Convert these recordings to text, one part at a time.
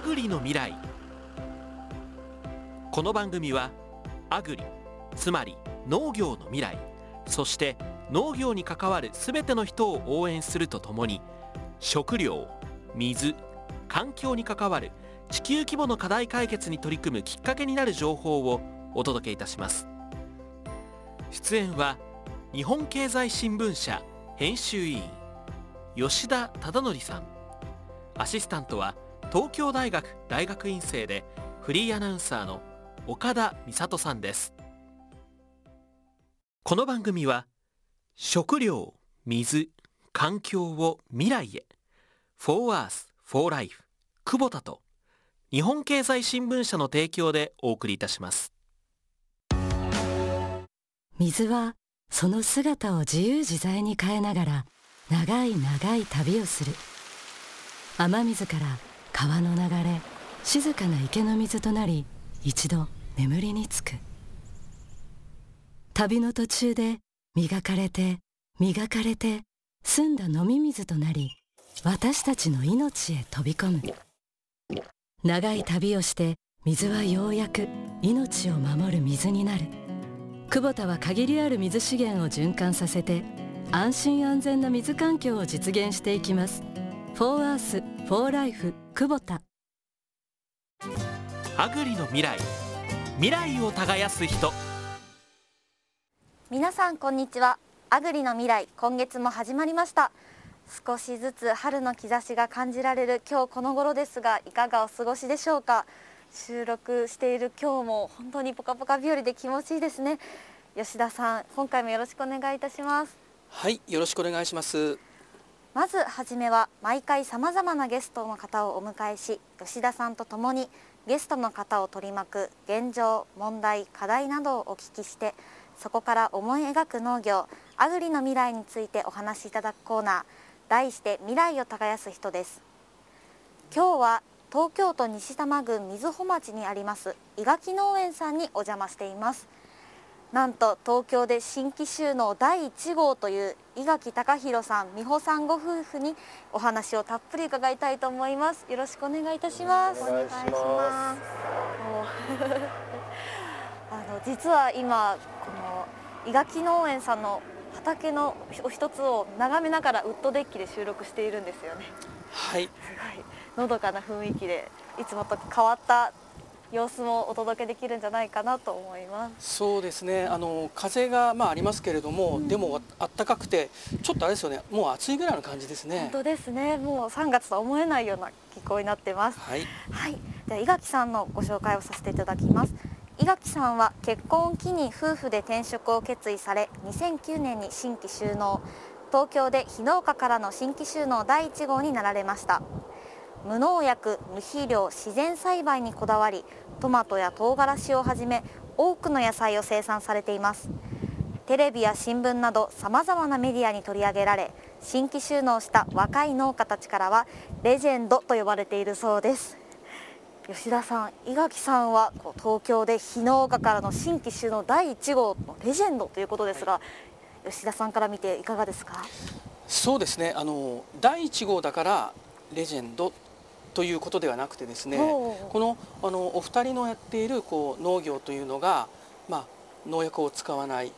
アグリの未来。この番組はアグリつまり農業の未来そして農業に関わる全ての人を応援するとともに食料水環境に関わる地球規模の課題解決に取り組むきっかけになる情報をお届けいたします。出演は日本経済新聞社編集委員吉田忠則さん。アシスタントは東京大学大学院生でフリーアナウンサーの岡田美里さんです。この番組は食料水環境を未来へ For Earth for Life 久保田と日本経済新聞社の提供でお送りいたします。水はその姿を自由自在に変えながら長い長い旅をする。雨水から川の流れ静かな池の水となり一度眠りにつく。旅の途中で磨かれて磨かれて澄んだ飲み水となり私たちの命へ飛び込む。長い旅をして水はようやく命を守る水になる。久保田は限りある水資源を循環させて安心安全な水環境を実現していきます「フォーアースフォーライフ久保田アグリの未来。未来を耕す人。皆さんこんにちは。アグリの未来今月も始まりました。少しずつ春の兆しが感じられる今日この頃ですがいかがお過ごしでしょうか？収録している今日も本当にポカポカ日和で気持ちいいですね。吉田さん今回もよろしくお願いいたします。はいよろしくお願いしますまずはじめは毎回さまざまなゲストの方をお迎えし吉田さんとともにゲストの方を取り巻く現状問題課題などをお聞きしてそこから思い描く農業アグリの未来についてお話しいただくコーナー題して未来を耕す人です。今日は東京都西多摩郡瑞穂町にあります伊垣農園さんにお邪魔しています。なんと東京で新規収納第1号という伊垣隆弘さん美穂さんご夫婦にお話をたっぷり伺いたいと思います。よろしくお願いいたします。お願いします。あの実は今この伊垣農園さんの畑のお一つを眺めながらウッドデッキで収録しているんですよね。はい。すごい。のどかな雰囲気でいつもと変わった様子もお届けできるんじゃないかなと思います。そうですね。あの風がまあありますけれども、うん、でもあったかくてちょっとあれですよね。もう暑いぐらいの感じですね。本当ですね。もう3月とは思えないような気候になってます。はい、はい、では伊垣さんのご紹介をさせていただきます。伊垣さんは結婚を機に夫婦で転職を決意され2009年に新規収納東京で非農家からの新規収納第1号になられました無農薬無肥料自然栽培にこだわりトマトや唐辛子をはじめ多くの野菜を生産されています。テレビや新聞などさまざまなメディアに取り上げられ新規収納した若い農家たちからはレジェンドと呼ばれているそうです。吉田さん、伊垣さんは東京で非農家からの新規収納第1号のレジェンドということですが、はい、吉田さんから見ていかがですか？そうですね。あの第1号だからレジェンドということではなくてですねこのあのお二人のやっているこう農業というのが、まあ、農薬を使わない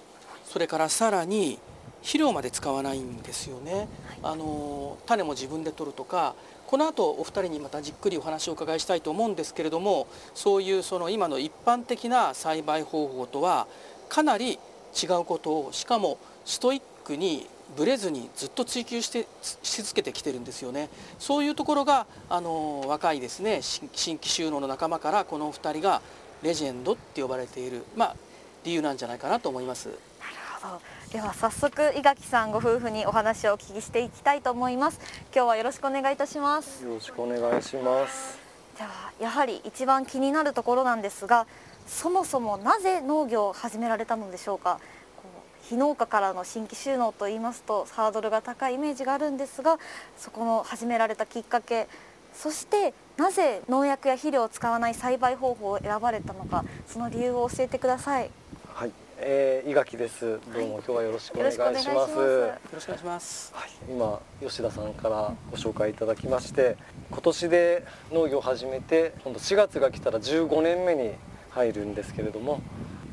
それからさらに肥料まで使わないんですよね、はい、あの種も自分で取るとかこの後お二人にまたじっくりお話をお伺いしたいと思うんですけれどもそういうその今の一般的な栽培方法とはかなり違うことをしかもストイックにぶれずにずっと追求してし続けてきてるんですよね。そういうところがあの若いですね。新規収納の仲間からこのお二人がレジェンドって呼ばれているまあ理由なんじゃないかなと思います。なるほど。では早速伊垣さんご夫婦にお話をお聞きしていきたいと思います。今日はよろしくお願いいたします。よろしくお願いします。ではやはり一番気になるところなんですがそもそもなぜ農業を始められたのでしょうか？非農家からの新規収納といいますとハードルが高いイメージがあるんですがそこの始められたきっかけそしてなぜ農薬や肥料を使わない栽培方法を選ばれたのかその理由を教えてください。はいえー、伊垣です。どうも今日はよろしくお願いします。よろしくお願いします。はい、今吉田さんからご紹介いただきまして、今年で農業を始めて、今度4月が来たら15年目に入るんですけれども、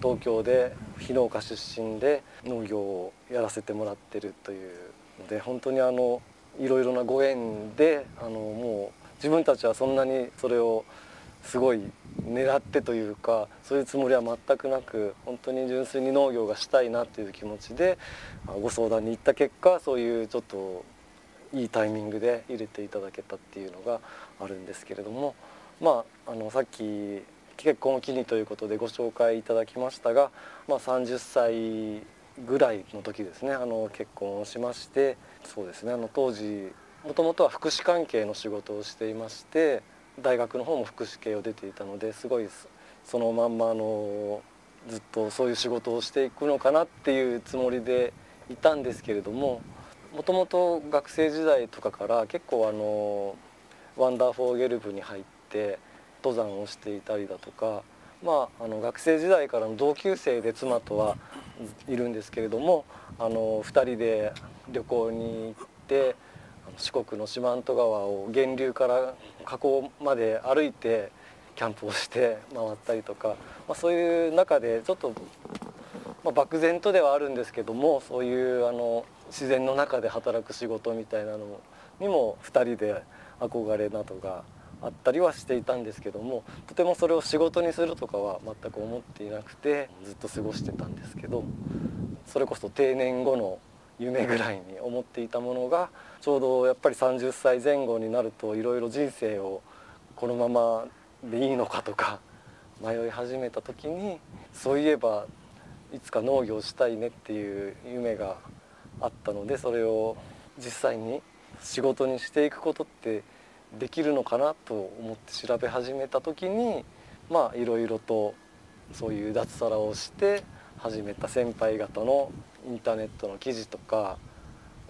東京で非農家出身で農業をやらせてもらってるというので、本当にあのいろいろなご縁で、あのもう自分たちはそんなにそれをすごい狙ってというかそういうつもりは全くなく本当に純粋に農業がしたいなっていう気持ちでご相談に行った結果そういうちょっといいタイミングで入れていただけたっていうのがあるんですけれどもまああのさっき結婚を機にということでご紹介いただきましたが、まあ、30歳ぐらいの時ですねあの結婚をしましてそうですねあの当時もともとは福祉関係の仕事をしていまして大学の方も福祉系を出ていたのですごいそのまんまあのずっとそういう仕事をしていくのかなっていうつもりでいたんですけれどももともと学生時代とかから結構あのワンダーフォーゲル部に入って登山をしていたりだとか、まあ、あの学生時代からの同級生で妻とはいるんですけれどもあの2人で旅行に行って四国の四万十川を源流から河口まで歩いてキャンプをして回ったりとか、まあ、そういう中でちょっと、まあ、漠然とではあるんですけどもそういうあの自然の中で働く仕事みたいなのにも2人で憧れなどがあったりはしていたんですけどもとてもそれを仕事にするとかは全く思っていなくてずっと過ごしてたんですけどそれこそ定年後の夢ぐらいに思っていたものがちょうどやっぱり30歳前後になるといろいろ人生をこのままでいいのかとか迷い始めた時にそういえばいつか農業したいねっていう夢があったのでそれを実際に仕事にしていくことってできるのかなと思って調べ始めた時にまあいろいろとそういう脱サラをして始めた先輩方のインターネットの記事とか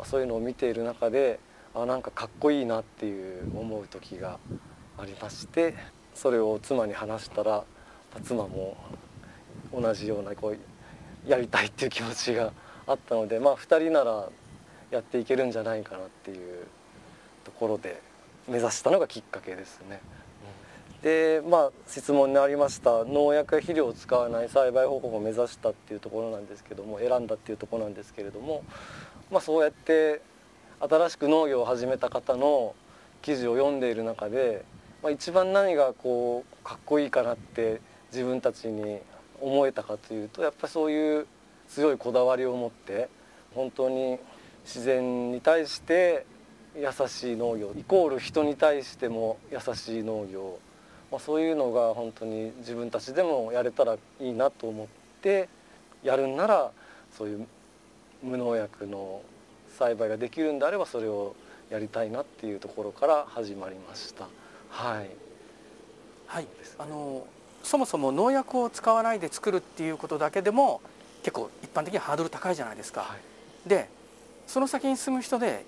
そういうのを見ている中であなんかかっこいいなっていう思う時がありましてそれを妻に話したら妻も同じようなこうやりたいっていう気持ちがあったのでまあ2人ならやっていけるんじゃないかなっていうところで目指したのがきっかけですね。でまあ質問にありました農薬や肥料を使わない栽培方法を目指したっていうところなんですけども選んだっていうところなんですけれども、まあ、そうやって新しく農業を始めた方の記事を読んでいる中で、まあ、一番何がこうかっこいいかなって自分たちに思えたかというとやっぱりそういう強いこだわりを持って本当に自然に対して優しい農業。イコール人に対しても優しい農業。まあ、そういうのが本当に自分たちでもやれたらいいなと思ってやるんならそういう無農薬の栽培ができるんであればそれをやりたいなっていうところから始まりました。はい、はい、あのそもそも農薬を使わないで作るっていうことだけでも結構一般的にハードル高いじゃないですか。はい、でその先に進む人で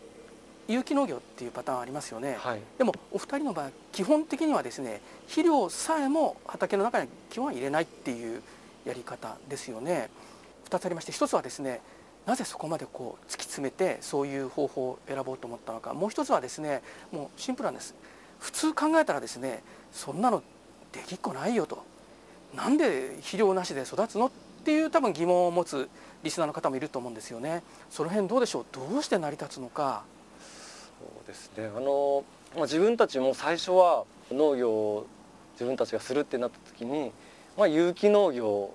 有機農業っていうパターンありますよね、はい、でもお二人の場合基本的にはですね肥料さえも畑の中に基本は入れないっていうやり方ですよね。2つありまして1つはですねなぜそこまでこう突き詰めてそういう方法を選ぼうと思ったのか。もう一つはですねもうシンプルなんです。普通考えたらですねそんなのできっこないよと。なんで肥料なしで育つの？っていう多分疑問を持つリスナーの方もいると思うんですよね。その辺どうでしょう？どうして成り立つのか？そうですね。あの、まあ、自分たちも最初は農業を自分たちがするってなった時に、まあ、有機農業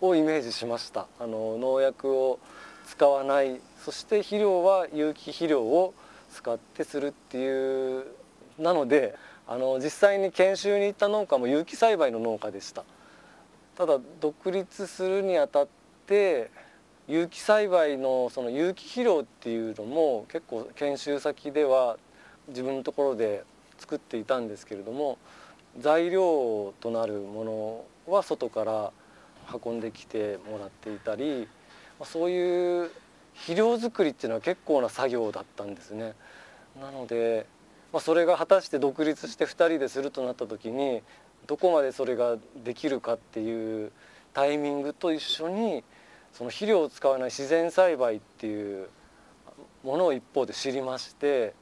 をイメージしました。あの農薬を使わない。そして肥料は有機肥料を使ってするっていうなのであの実際に研修に行った農家も有機栽培の農家でした。ただ独立するにあたって有機栽培のその有機肥料っていうのも結構研修先では自分のところで作っていたんですけれども材料となるものは外から運んできてもらっていたりそういう肥料作りっていうのは結構な作業だったんですね。なので、ま、それが果たして独立して2人でするとなった時にどこまでそれができるかっていうタイミングと一緒にその肥料を使わない自然栽培っていうものを一方で知りまして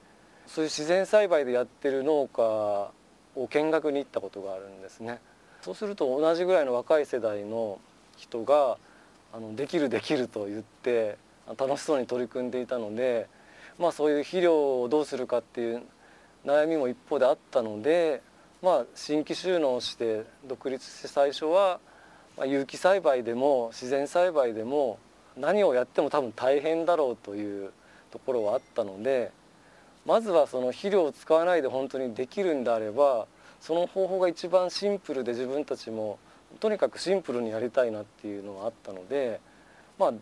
そういう自然栽培でやってる農家を見学に行ったことがあるんですね。そうすると同じぐらいの若い世代の人があのできるできると言って楽しそうに取り組んでいたので、まあ、そういう肥料をどうするかっていう悩みも一方であったので、まあ、新規収納して独立して最初は、まあ、有機栽培でも自然栽培でも何をやっても多分大変だろうというところはあったのでまずはその肥料を使わないで本当にできるんであればその方法が一番シンプルで自分たちもとにかくシンプルにやりたいなっていうのがあったのでまあ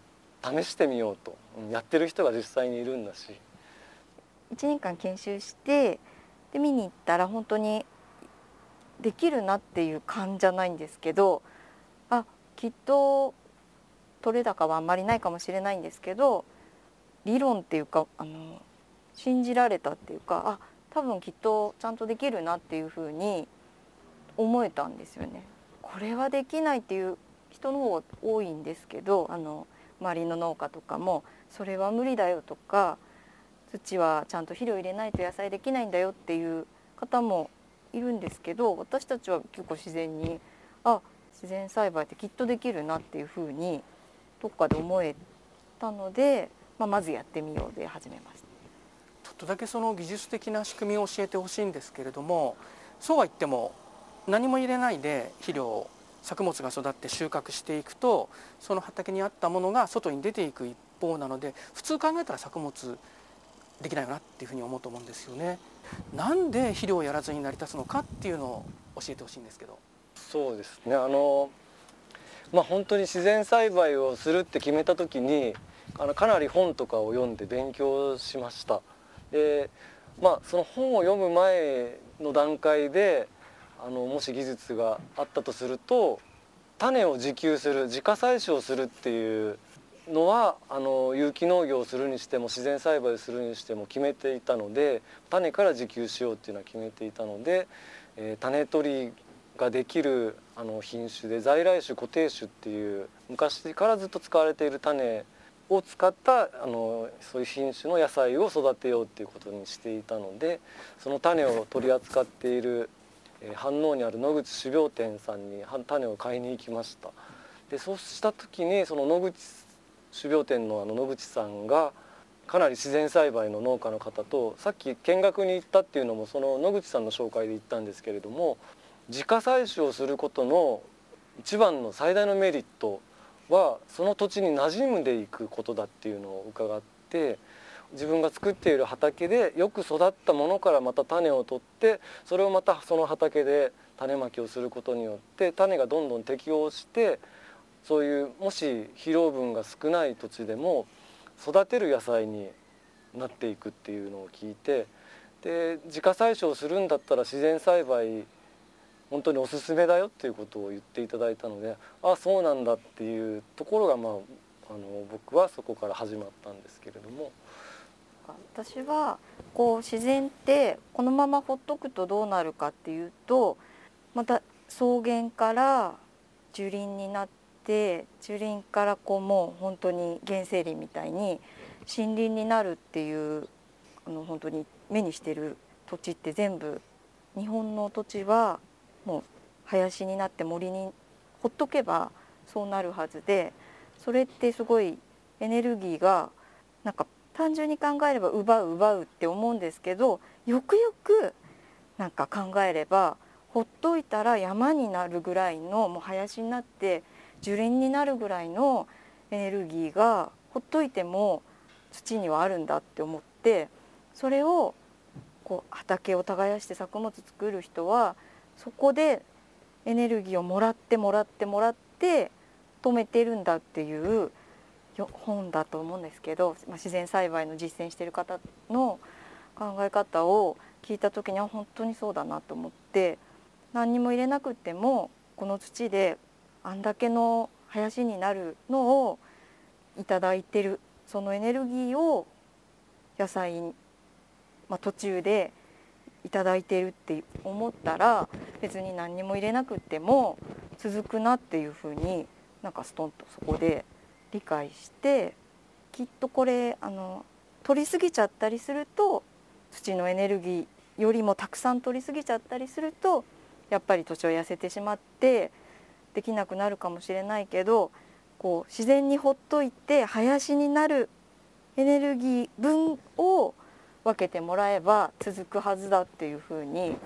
試してみようと。やってる人が実際にいるんだし。1年間研修してで見に行ったら本当にできるなっていう感じじゃないんですけどきっと取れ高はあんまりないかもしれないんですけど理論っていうかあの信じられたっていうかあ多分きっとちゃんとできるなっていうふうに思えたんですよね。これはできないっていう人の方が多いんですけどあの周りの農家とかもそれは無理だよとか土はちゃんと肥料入れないと野菜できないんだよっていう方もいるんですけど私たちは結構自然にあ自然栽培ってきっとできるなっていうふうにどっかで思えたので、まあ、まずやってみようで始めました。ちょっとだけその技術的な仕組みを教えてほしいんですけれどもそうは言っても何も入れないで肥料作物が育って収穫していくとその畑にあったものが外に出ていく一方なので普通考えたら作物できないよなっていうふうに思うと思うんですよね。なんで肥料をやらずに成り立つのかっていうのを教えてほしいんですけど。そうですねあのまあ本当に自然栽培をするって決めた時にあのかなり本とかを読んで勉強しました。でまあその本を読む前の段階であのもし技術があったとすると種を自給する自家採取をするっていうのはあの有機農業をするにしても自然栽培をするにしても決めていたので種から自給しようっていうのは決めていたので、えー、種取りができるあの品種で在来種固定種っていう昔からずっと使われている種を使ったあのそういう品種の野菜を育てようっていうことにしていたのでその種を取り扱っている飯能にある野口種苗店さんに種を買いに行きました。でそうした時にその野口種苗店のあの野口さんがかなり自然栽培の農家の方とさっき見学に行ったっていうのもその野口さんの紹介で行ったんですけれども自家採取をすることの一番の最大のメリットはその土地に馴染んでいくことだっていうのを伺って自分が作っている畑でよく育ったものからまた種を取ってそれをまたその畑で種まきをすることによって種がどんどん適応してそういうもし肥料分が少ない土地でも育てる野菜になっていくっていうのを聞いてで自家採取をするんだったら自然栽培本当におすすめだよっていうことを言っていただいたのであそうなんだっていうところが、まあ、あの僕はそこから始まったんですけれども。私はこう自然ってこのままほっとくとどうなるかっていうとまた草原から樹林になって樹林からこうもう本当に原生林みたいに森林になるっていうあの本当に目にしてる土地って全部日本の土地はもう林になって森にほっとけばそうなるはずでそれってすごいエネルギーがなんか単純に考えれば奪う奪うって思うんですけどよくよくなんか考えればほっといたら山になるぐらいのもう林になって樹林になるぐらいのエネルギーがほっといても土にはあるんだって思ってそれをこう畑を耕して作物作る人はそこでエネルギーをもらってもらってもらって止めてるんだっていう本だと思うんですけど、まあ、自然栽培の実践してる方の考え方を聞いた時には本当にそうだなと思って何にも入れなくてもこの土であんだけの林になるのをいただいてるそのエネルギーを野菜、まあ、途中でいただいてるって思ったら別に何にも入れなくても続くなっていうふうになんかストンとそこで理解してきっとこれあの取りすぎちゃったりすると土のエネルギーよりもたくさん取りすぎちゃったりするとやっぱり土地を痩せてしまってできなくなるかもしれないけどこう自然にほっといて林になるエネルギー分を分けてもらえば続くはずだっていうふうに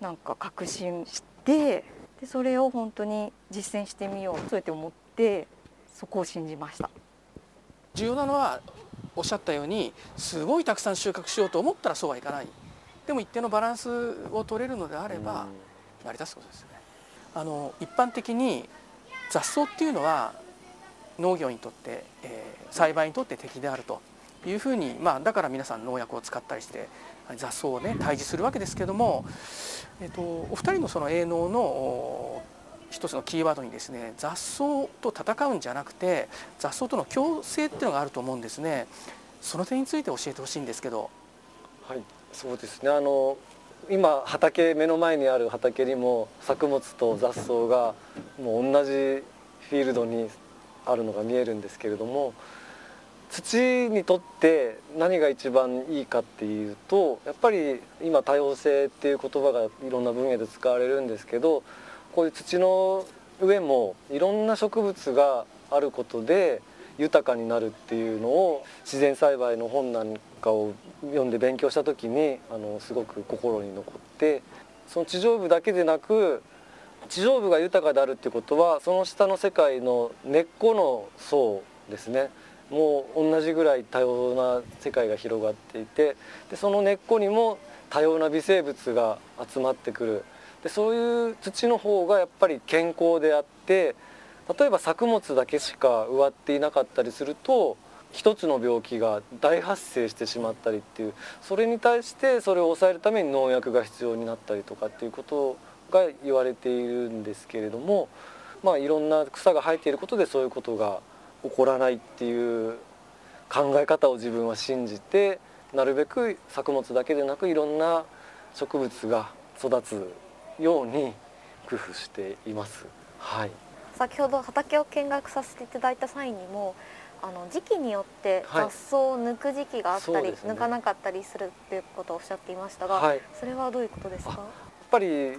なんか確信してでそれを本当に実践してみようそうやって思ってそこを信じました。重要なのはおっしゃったようにすごいたくさん収穫しようと思ったらそうはいかない。でも一定のバランスを取れるのであれば成り立つことですね。あの一般的に雑草っていうのは農業にとって、えー、栽培にとって敵であるというふうに、まあ、だから皆さん農薬を使ったりして雑草をね退治するわけですけども、えーと、お二人のその営農の一つのキーワードにですね雑草と戦うんじゃなくて雑草との共生っていうのがあると思うんですね。その点について教えてほしいんですけど。はいそうですね。あの今畑目の前にある畑にも作物と雑草がもう同じフィールドにあるのが見えるんですけれども土にとって何が一番いいかっていうとやっぱり今多様性っていう言葉がいろんな分野で使われるんですけどこういう土の上もいろんな植物があることで豊かになるっていうのを自然栽培の本なんかを読んで勉強した時にあのすごく心に残ってその地上部だけでなく地上部が豊かであるっていうことはその下の世界の根っこの層ですね。もう同じぐらい多様な世界が広がっていてでその根っこにも多様な微生物が集まってくる。でそういう土の方がやっぱり健康であって例えば作物だけしか植わっていなかったりすると一つの病気が大発生してしまったりっていうそれに対してそれを抑えるために農薬が必要になったりとかっていうことが言われているんですけれどもまあいろんな草が生えていることでそういうことが起こらないっていう考え方を自分は信じてなるべく作物だけでなくいろんな植物が育つように工夫しています。はい、先ほど畑を見学させていただいた際にもあの時期によって雑草を抜く時期があったり、はいね、抜かなかったりするっていうことをおっしゃっていましたが、はい、それはどういうことですか？やっぱり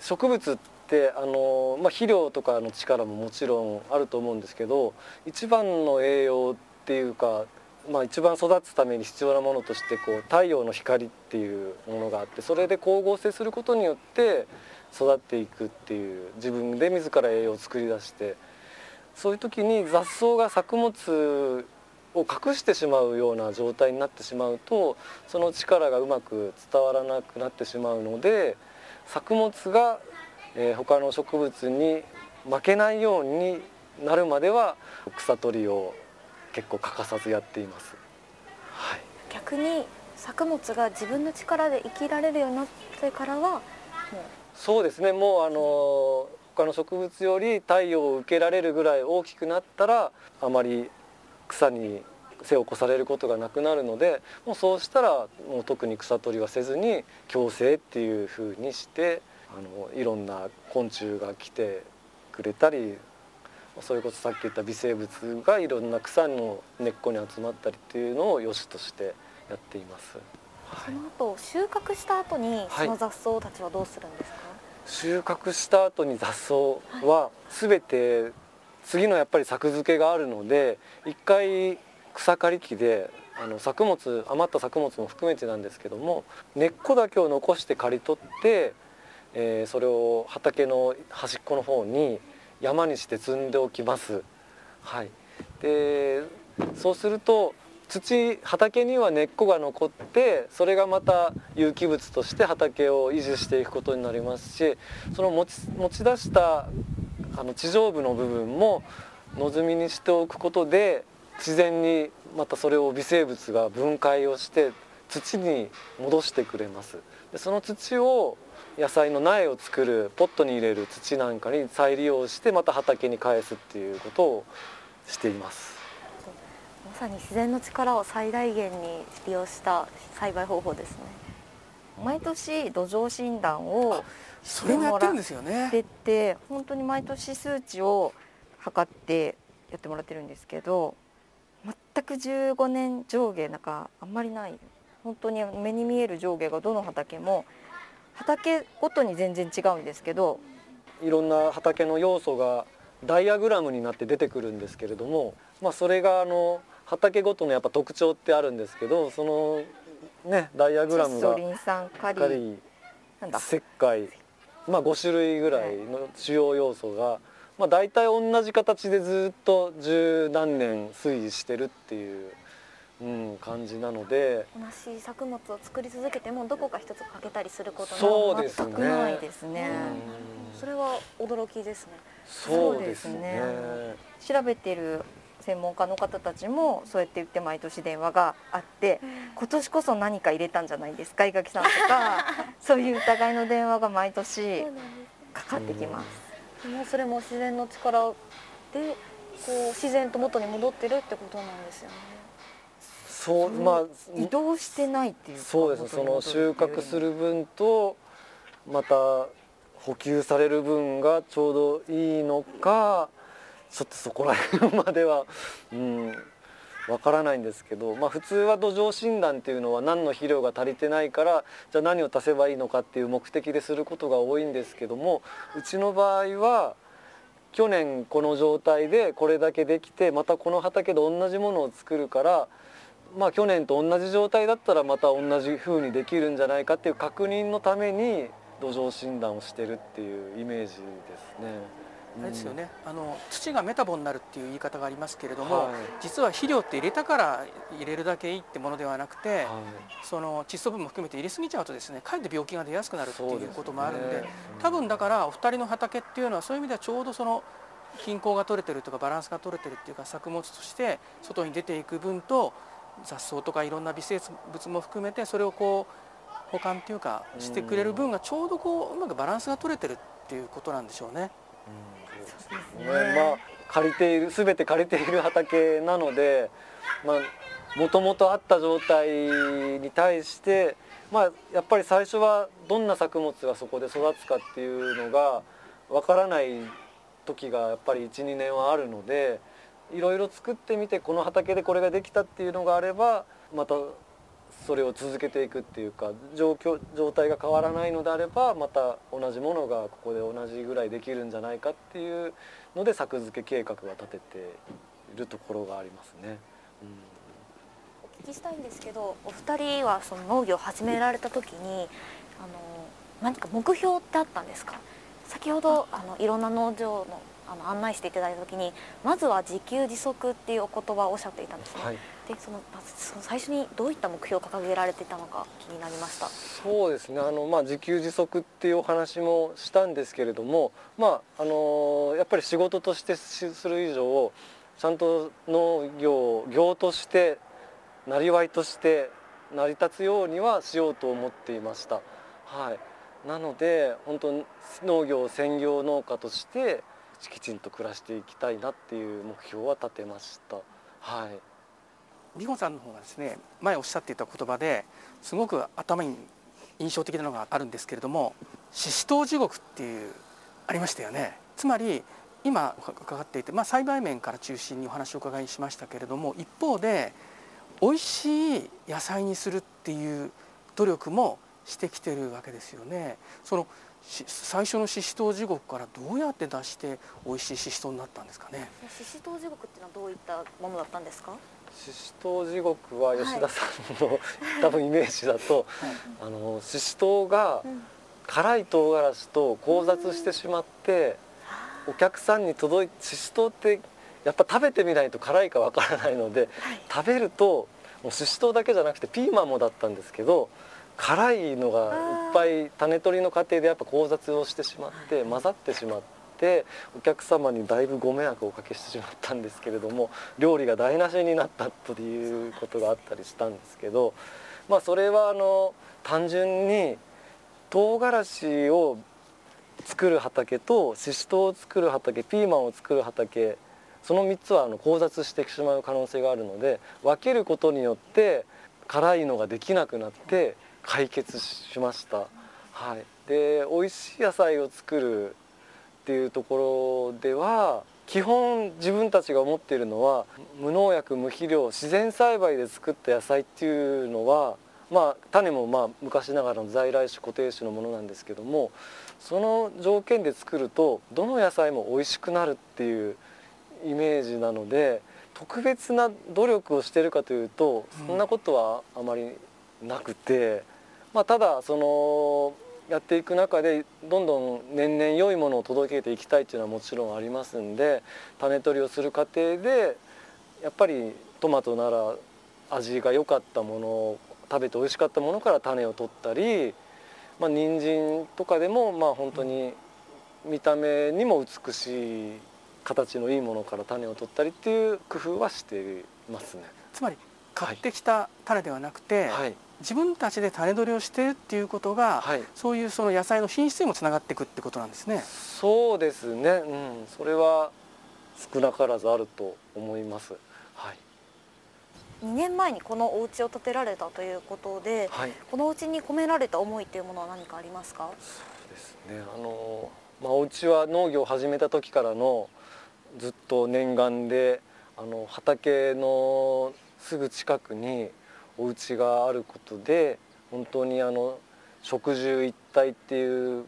植物ってあの、まあ、肥料とかの力ももちろんあると思うんですけど一番の栄養っていうか、まあ、一番育つために必要なものとしてこう太陽の光っていうものがあってそれで光合成することによって育っていくっていう自分で自ら栄養を作り出してそういう時に雑草が作物を隠してしまうような状態になってしまうとその力がうまく伝わらなくなってしまうので作物が、えー、他の植物に負けないようになるまでは草取りを結構欠かさずやっています。はい、逆に作物が自分の力で生きられるようになってからはそうですね。もうあの他の植物より太陽を受けられるぐらい大きくなったらあまり草に背を越されることがなくなるのでもうそうしたらもう特に草取りはせずに共生っていうふうにしてあのいろんな昆虫が来てくれたりそれこそさっき言った微生物がいろんな草の根っこに集まったりっていうのを良しとしてやっています。その後収穫した後にその雑草たちはどうするんですか、はい、収穫した後に雑草は全て次のやっぱり作付けがあるので一回草刈り機であの作物余った作物も含めてなんですけども根っこだけを残して刈り取って、えー、それを畑の端っこの方に山にして積んでおきます。はい、でそうすると土畑には根っこが残ってそれがまた有機物として畑を維持していくことになりますしその持ち持ち出したあの地上部の部分も野積みにしておくことで自然にまたそれを微生物が分解をして土に戻してくれますでその土を野菜の苗を作るポットに入れる土なんかに再利用してまた畑に返すっていうことをしています。まさに自然の力を最大限に利用した栽培方法ですね。毎年土壌診断をそれもやってるんですよね。て本当に毎年数値を測ってやってもらってるんですけど全く15年上下なんかあんまりない。本当に目に見える上下がどの畑も畑ごとに全然違うんですけどいろんな畑の要素がダイアグラムになって出てくるんですけれども、まあ、それがあの畑ごとのやっぱ特徴ってあるんですけどそのねダイアグラムがリン酸カリカリなんだ？石灰、まあ、5種類ぐらいの主要要素が、まあ、大体同じ形でずっと十何年推移してるっていう、うん、感じなので。同じ作物を作り続けてもどこか一つ欠けたりすることがそうです全くないですね。うん。それは驚きですね。そうですね。調べてる専門家の方たちもそうやって言って毎年電話があって今年こそ何か入れたんじゃないですか伊垣さんとか そういう疑いの電話が毎年かかってきます。もうそれも自然の力でこう自然と元に戻ってるってことなんですよねそうまあ移動してないっていうかそうですその収穫する分とまた補給される分がちょうどいいのかちょっとそこら辺まではうんわからないんですけど、まあ、普通は土壌診断っていうのは何の肥料が足りてないからじゃあ何を足せばいいのかっていう目的ですることが多いんですけどもうちの場合は去年この状態でこれだけできてまたこの畑で同じものを作るからまあ去年と同じ状態だったらまた同じ風にできるんじゃないかっていう確認のために土壌診断をしてるっていうイメージですね。あれですよね、あの土がメタボになるっていう言い方がありますけれども、はい。実は肥料って入れたから入れるだけいいってものではなくて、はい。その窒素分も含めて入れすぎちゃうとですねかえって病気が出やすくなるっていうこともあるんでうん。多分だからお二人の畑っていうのはそういう意味ではちょうどその均衡が取れてるとかバランスが取れてるっていうか作物として外に出ていく分と雑草とかいろんな微生物も含めてそれをこう保管っていうかしてくれる分がちょうどこううまくバランスが取れてるっていうことなんでしょうね。ね。まあ借りている全て借りている畑なのでまあもともとあった状態に対してまあやっぱり最初はどんな作物がそこで育つかっていうのがわからない時がやっぱり12年はあるのでいろいろ作ってみてこの畑でこれができたっていうのがあればまたそれを続けていくっていうか状況状態が変わらないのであればまた同じものがここで同じぐらいできるんじゃないかっていうので作付け計画が立てているところがありますね。お聞きしたいんですけどお二人はその農業を始められた時にあの何か目標ってあったんですか？先ほどあのいろんな農場のあの案内していただいた時にまずは自給自足っていうお言葉をおっしゃっていたんですね、はい、でそのその最初にどういった目標を掲げられていたのか気になりました。そうですね。あの、まあ、自給自足っていうお話もしたんですけれども、まああのやっぱり仕事としてしする以上ちゃんと農業を業としてなりわいとして成り立つようにはしようと思っていました。はい、なので本当に農業専業農家としてきちんと暮らしていきたいなっていう目標は立てました。はいリホンさんの方がですね前おっしゃっていた言葉ですごく頭に印象的なのがあるんですけれどもシシトウ地獄っていうありましたよねつまり今伺っていて、まあ、栽培面から中心にお話をお伺いしましたけれども一方で美味しい野菜にするっていう努力もしてきてるわけですよね。その最初のシシトウ地獄からどうやって出して美味しいシシトウになったんですかね？シシトウ地獄っていうのはどういったものだったんですか？ししとう地獄は吉田さんの、多分イメージだと、はい。あのししとうがうん。辛い唐辛子と交雑してしまって、お客さんに届いてししとうってやっぱ食べてみないと辛いかわからないので、食べるともうししとうだけじゃなくてピーマンもだったんですけど辛いのがいっぱい種取りの過程でやっぱ交雑をしてしまって混ざってしまってお客様にだいぶご迷惑をおかけしてしまったんですけれども料理が台無しになったということがあったりしたんですけどまあそれはあの単純に唐辛子を作る畑とししとうを作る畑ピーマンを作る畑その3つはあの交雑してしまう可能性があるので分けることによって辛いのができなくなって解決しました。はい、で美味しい野菜を作るっていうところでは基本自分たちが思っているのは無農薬無肥料自然栽培で作った野菜っていうのはまあ種もまあ昔ながらの在来種固定種のものなんですけどもその条件で作るとどの野菜も美味しくなるっていうイメージなので特別な努力をしてるかというとそんなことはあまりなくて、まあ、ただそのやっていく中でどんどん年々良いものを届けていきたいっていうのはもちろんありますんで種取りをする過程でやっぱりトマトなら味が良かったものを食べて美味しかったものから種を取ったり、まあ、人参とかでもまあ本当に見た目にも美しい形のいいものから種を取ったりっていう工夫はしていますね。つまり買ってきた種ではなくて、はい、自分たちで種取りをしてるっていうことが、はい、そういうその野菜の品質にもつながっていくってことなんですね。そうですね。うん、それは少なからずあると思います。はい。2年前にこのお家を建てられたということで、はい、このお家に込められた思いっていうものは何かありますか？そうですねあの、まあ、お家は農業を始めた時からのずっと念願であの畑のすぐ近くにお家があることで本当にあの食住一体っていう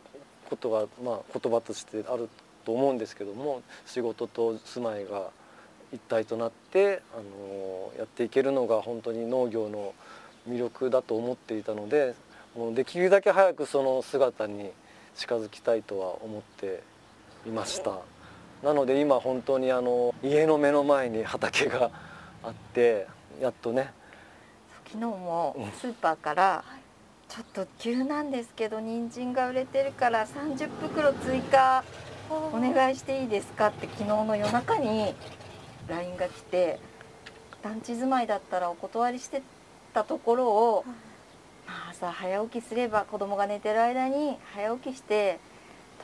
ことが、まあ、言葉としてあると思うんですけども仕事と住まいが一体となってあのやっていけるのが本当に農業の魅力だと思っていたのでもうできるだけ早くその姿に近づきたいとは思っていました。なので今本当にあの家の目の前に畑があってやっとね昨日もスーパーからちょっと急なんですけど人参が売れてるから30袋追加お願いしていいですか？って昨日の夜中に LINE が来て団地住まいだったらお断りしてたところを、まあ、朝早起きすれば子供が寝てる間に早起きして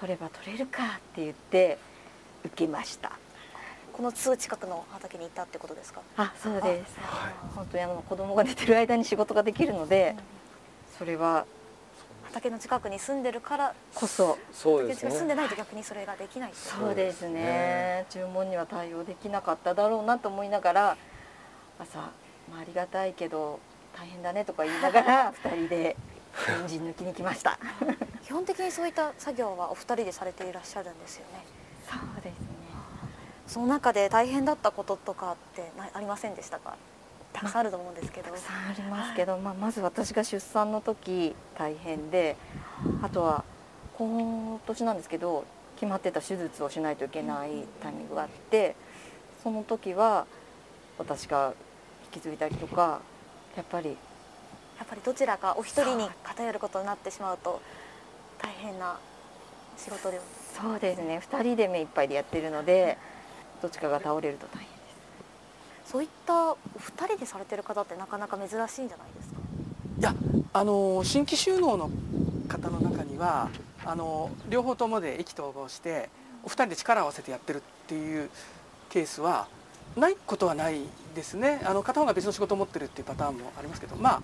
取れば取れるかって言って受けました。このすぐ近くの畑に行ったってことですか？あそうです、はい、本当にあの子供が寝てる間に仕事ができるので、うん、それは畑の近くに住んでるからこそ。そうです、ね、住んでないと逆にそれができないそうですね。注文には対応できなかっただろうなと思いながら朝、まあ、ありがたいけど大変だねとか言いながら 2人でエンジン抜きに来ました。基本的にそういった作業はお二人でされていらっしゃるんですよね。そうですねその中で大変だったこととかってありませんでしたか？たくさんあると思うんですけど、たくさんありますけど、まあ、まず私が出産の時大変であとは今年なんですけど決まってた手術をしないといけないタイミングがあってその時は私が引き継いだりとかやっぱりやっぱりどちらかお一人に偏ることになってしまうと大変な仕事でそうですね。2人で目いっぱいでやってるのでどっちかが倒れると大変そういったお二人でされてる方ってなかなか珍しいんじゃないですか？いやあの新規収納の方の中にはあの両方ともで意気投合してお二人で力を合わせてやってるっていうケースはないことはないですね。あの片方が別の仕事を持ってるっていうパターンもありますけどまあ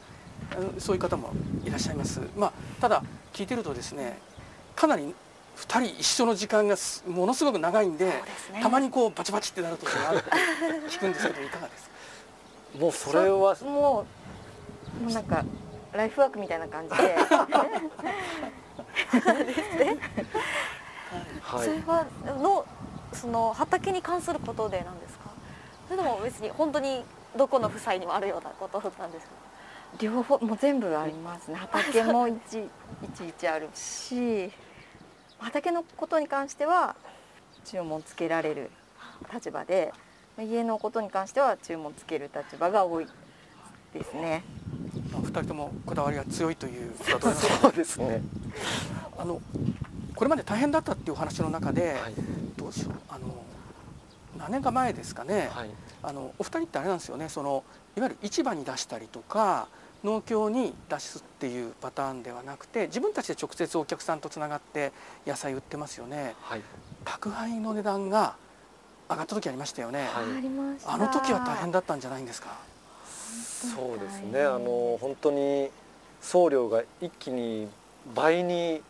そういう方もいらっしゃいます、まあ、ただ聞いてるとですねかなり2人一緒の時間がものすごく長いんで、ね、たまにこうバチバチってなる時があると聞くんですけどいかがですか？もうそれはもうもうなんかライフワークみたいな感じで。ですね、はい、それはのその畑に関することでなんですか？それとも別に本当にどこの夫妻にもあるようなことなんですか？両方もう全部ありますね。畑もいちいちいちあるし畑のことに関しては注文つけられる立場で家のことに関しては注文つける立場が多いですね。二人ともこだわりが強いということだと思います。そうですね。あのこれまで大変だったっていうお話の中で、はい、どうしようあの何年か前ですかね、はい、あのお二人ってあれなんですよねそのいわゆる市場に出したりとか農協に出すっていうパターンではなくて自分たちで直接お客さんとつながって野菜売ってますよね、はい、宅配の値段が上がった時ありましたよね、はい、あの時は大変だったんじゃないんですか？そうですね。あの本当に送料が一気に倍に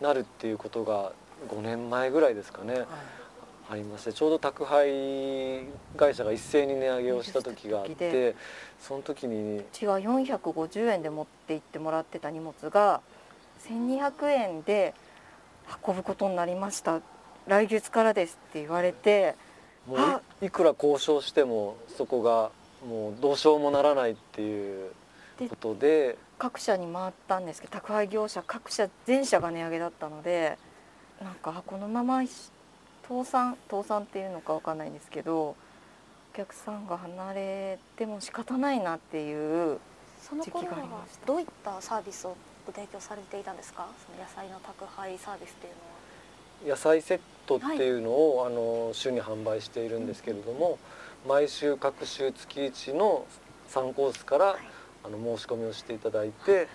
なるっていうことが5年前ぐらいですかね、はい、ありましてちょうど宅配会社が一斉に値上げをした時があってその時にうちが450円で持って行ってもらってた荷物が1200円で運ぶことになりました。来月からですって言われてもういいくら交渉してもそこがもうどうしようもならないっていうことで。各社に回ったんですけど宅配業者各社全社が値上げだったのでなんかあこのまま倒産倒産っていうのかわかんないんですけどお客さんが離れても仕方ないなっていうその頃時期がありはました。どういったサービスをご提供されていたんですか？その野菜の宅配サービスっていうのは。野菜セットっていうのを、あの週に販売しているんですけれども、毎週各週月1の3コースから、あの申し込みをしていただいて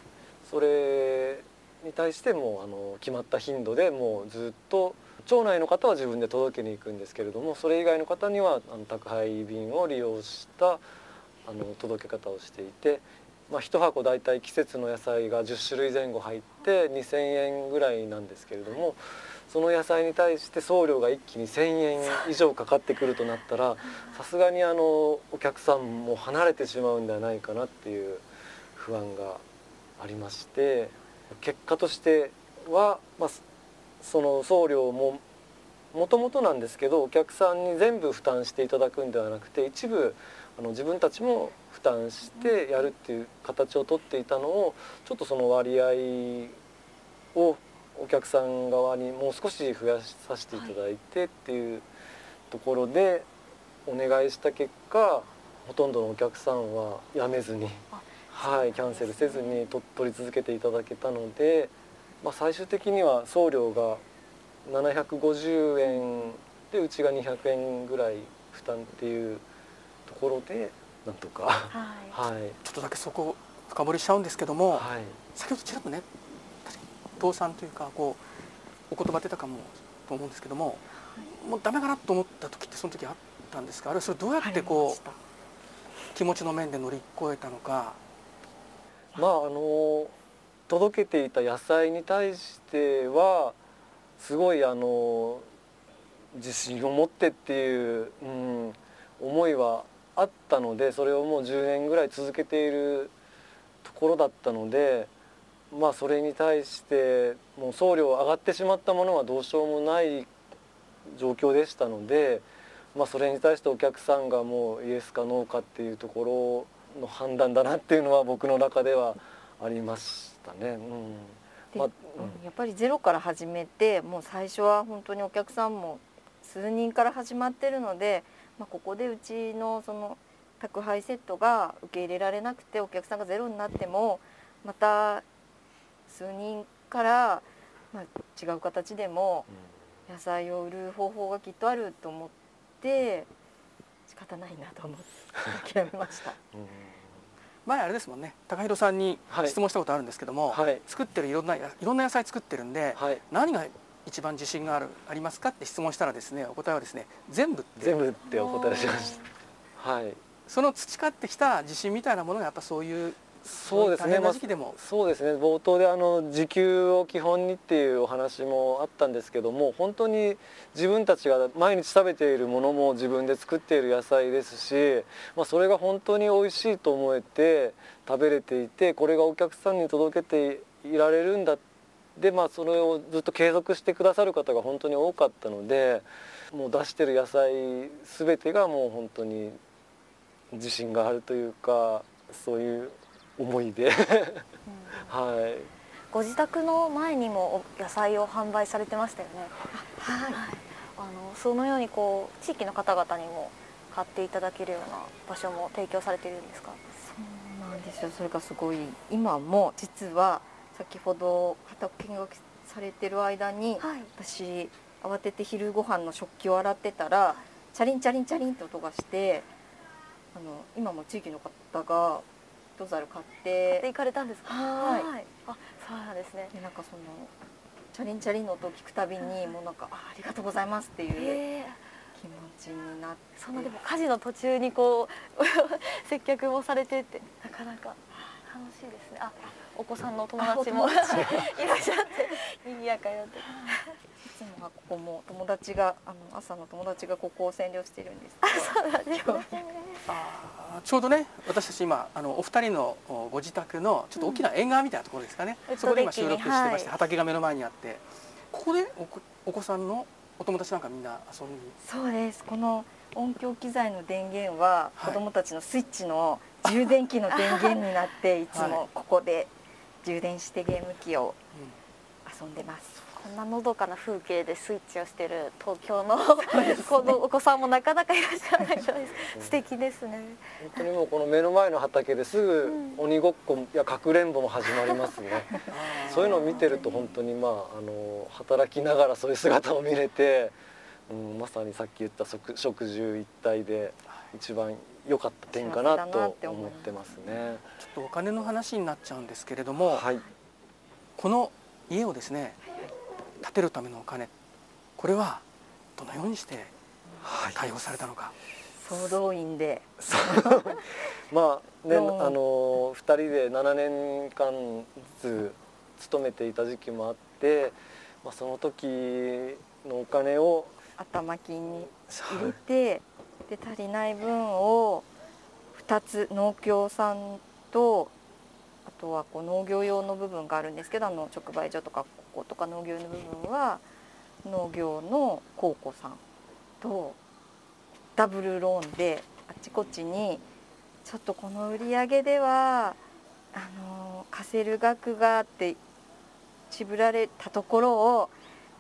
それに対してもあの決まった頻度でもうずっと町内の方は自分で届けに行くんですけれどもそれ以外の方にはあの宅配便を利用したあの届け方をしていて、まあ、1箱大体季節の野菜が10種類前後入って2,000円ぐらいなんですけれどもその野菜に対して送料が一気に1,000円以上かかってくるとなったらさすがにあのお客さんも離れてしまうんではないかなっていう不安がありまして結果としては、まあ、その送料ももともとなんですけどお客さんに全部負担していただくんではなくて一部あの自分たちも負担してやるっていう形をとっていたのをちょっとその割合をお客さん側にもう少し増やさせていただいてっていうところでお願いした結果ほとんどのお客さんはやめずに、はい、キャンセルせずにと取り続けていただけたので、まあ、最終的には送料が750円でうちが200円ぐらい負担っていうところでなんとか、はい。はい。ちょっとだけそこ深掘りしちゃうんですけども、はい、先ほどちらっとね倒産というかこうお言葉出たかもと思うんですけども、もうダメかなと思った時ってその時あったんですか？あるいはそれどうやってこう気持ちの面で乗り越えたのか？まああの届けていた野菜に対してはすごいあの自信を持ってっていう、うん、思いはあったのでそれをもう10年ぐらい続けているところだったのでまあそれに対してもう送料上がってしまったものはどうしようもない状況でしたので、まあ、それに対してお客さんがもうイエスかノーかっていうところの判断だなっていうのは僕の中ではありましたね。うんでまあうんやっぱりゼロから始めてもう最初は本当にお客さんも数人から始まってるので、まあ、ここでうちのその宅配セットが受け入れられなくてお客さんがゼロになってもまた数人から、まあ、違う形でも野菜を売る方法がきっとあると思って仕方ないなと思って諦めました。うん前あれですもんね。高弘さんにはい。質問したことあるんですけども、はい。作ってるいろんないろんな野菜作ってるんで、はい。何が一番自信があるありますかって質問したらですねお答えはですね全部って。全部ってお答えしました。はい。その培ってきた自信みたいなものがやっぱそういうそうですね、まあそうですね。冒頭であの時給を基本にっていうお話もあったんですけども本当に自分たちが毎日食べているものも自分で作っている野菜ですし、まあ、それが本当に美味しいと思えて食べれていてこれがお客さんに届けていられるんだでまあそれをずっと継続してくださる方が本当に多かったのでもう出してる野菜全てがもう本当に自信があるというかそういう思いではい。ご自宅の前にもお野菜を販売されてましたよね。はい。あのそのようにこう地域の方々にも買っていただけるような場所も提供されているんですか？そうなんですよ。それがすごい今も実は先ほど畑見学されてる間にはい。私慌てて昼ご飯の食器を洗ってたらチャリンチャリンチャリンって音がしてあの今も地域の方が一ざる買っでて行かれたんですか？はいあ、そうなんですね。でなんかそのチャリンチャリンの音を聞くたびにもうなんかあありがとうございますっていう。気持ちになってそんなでも家事の途中にこう 接客もされてってなかなか。楽しいですねあお子さんのお友達。も いらっしゃって賑やかよって。いつもはここも友達があの朝の友達がここを占領してるんですそうなんですね。あーちょうどね私たち今あのお二人のおご自宅のちょっと大きな縁側みたいなところですかね、うん。そこで今収録してまして、はい。畑が目の前にあって。ここでお子お子さんのお友達なんかみんな遊びにそうです。この音響機材の電源ははい。子供たちのスイッチの充電器の電源になっていつはい。もここで充電してゲーム機を遊んでます。こんなのどかな風景でスイッチをしてる東京のこのお子さんもなかなかいらっしゃらないじゃないです。か素敵ですね。本当にもうこの目の前の畑ですぐ鬼ごっこやかくれんぼも始まりますね。そういうのを見てると本当にまああの働きながらそういう姿を見れて、うん、まさにさっき言った食食住一体で一番良かった点かなと思ってますね。ちょっとお金の話になっちゃうんですけれども、はい、この家をですね建てるためのお金これはどのようにしてはい。対応されたのか、総動員で。まあねあのの2人で7年間ずつ勤めていた時期もあって、まあ、その時のお金を頭金に入れてで足りない分を2つ農協さんとあとはこう農業用の部分があるんですけどあの直売所とかこことか農業用の部分は農業の高校さんとダブルローンであちこちにちょっとこの売り上げではあの貸せる額があって渋られたところを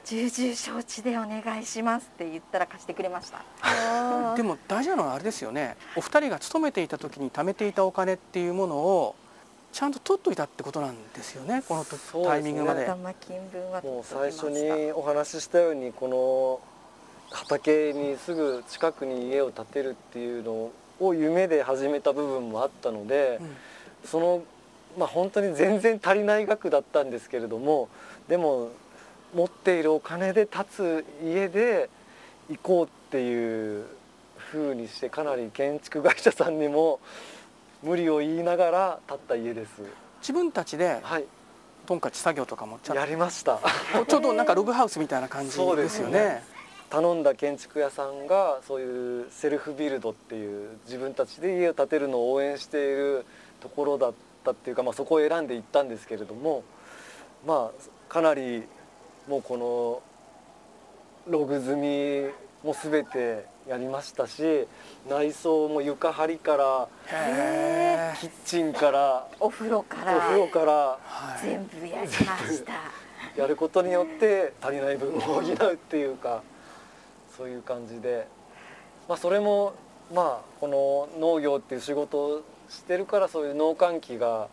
重々承知でお願いしますって言ったら貸してくれました。でも大事なのはあれですよね。お二人が勤めていた時に貯めていたお金っていうものをちゃんと取っといたってことなんですよね。このタイミングまで。頭金分はもう最初にお話ししたようにこの畑にすぐ近くに家を建てるっていうのを夢で始めた部分もあったので、うん。そのまあ本当に全然足りない額だったんですけれどもでも持っているお金で建つ家で行こうっていう風にしてかなり建築会社さんにも無理を言いながら建った家です。自分たちではい、トンカチ作業とかもやりました。とちょうどなんかログハウスみたいな感じでよねね。頼んだ建築屋さんがそういうセルフビルドっていう自分たちで家を建てるのを応援しているところだったっていうか、まあ、そこを選んで行ったんですけれどもまあかなりもうこのログ積みも全てやりましたし内装も床張りからへキッチンからお風呂からお風呂からはい。全部やりました。やることによって足りない分を補うっていうかそういう感じで、まあ、それもまあこの農業っていう仕事をしてるからそういう農閑期が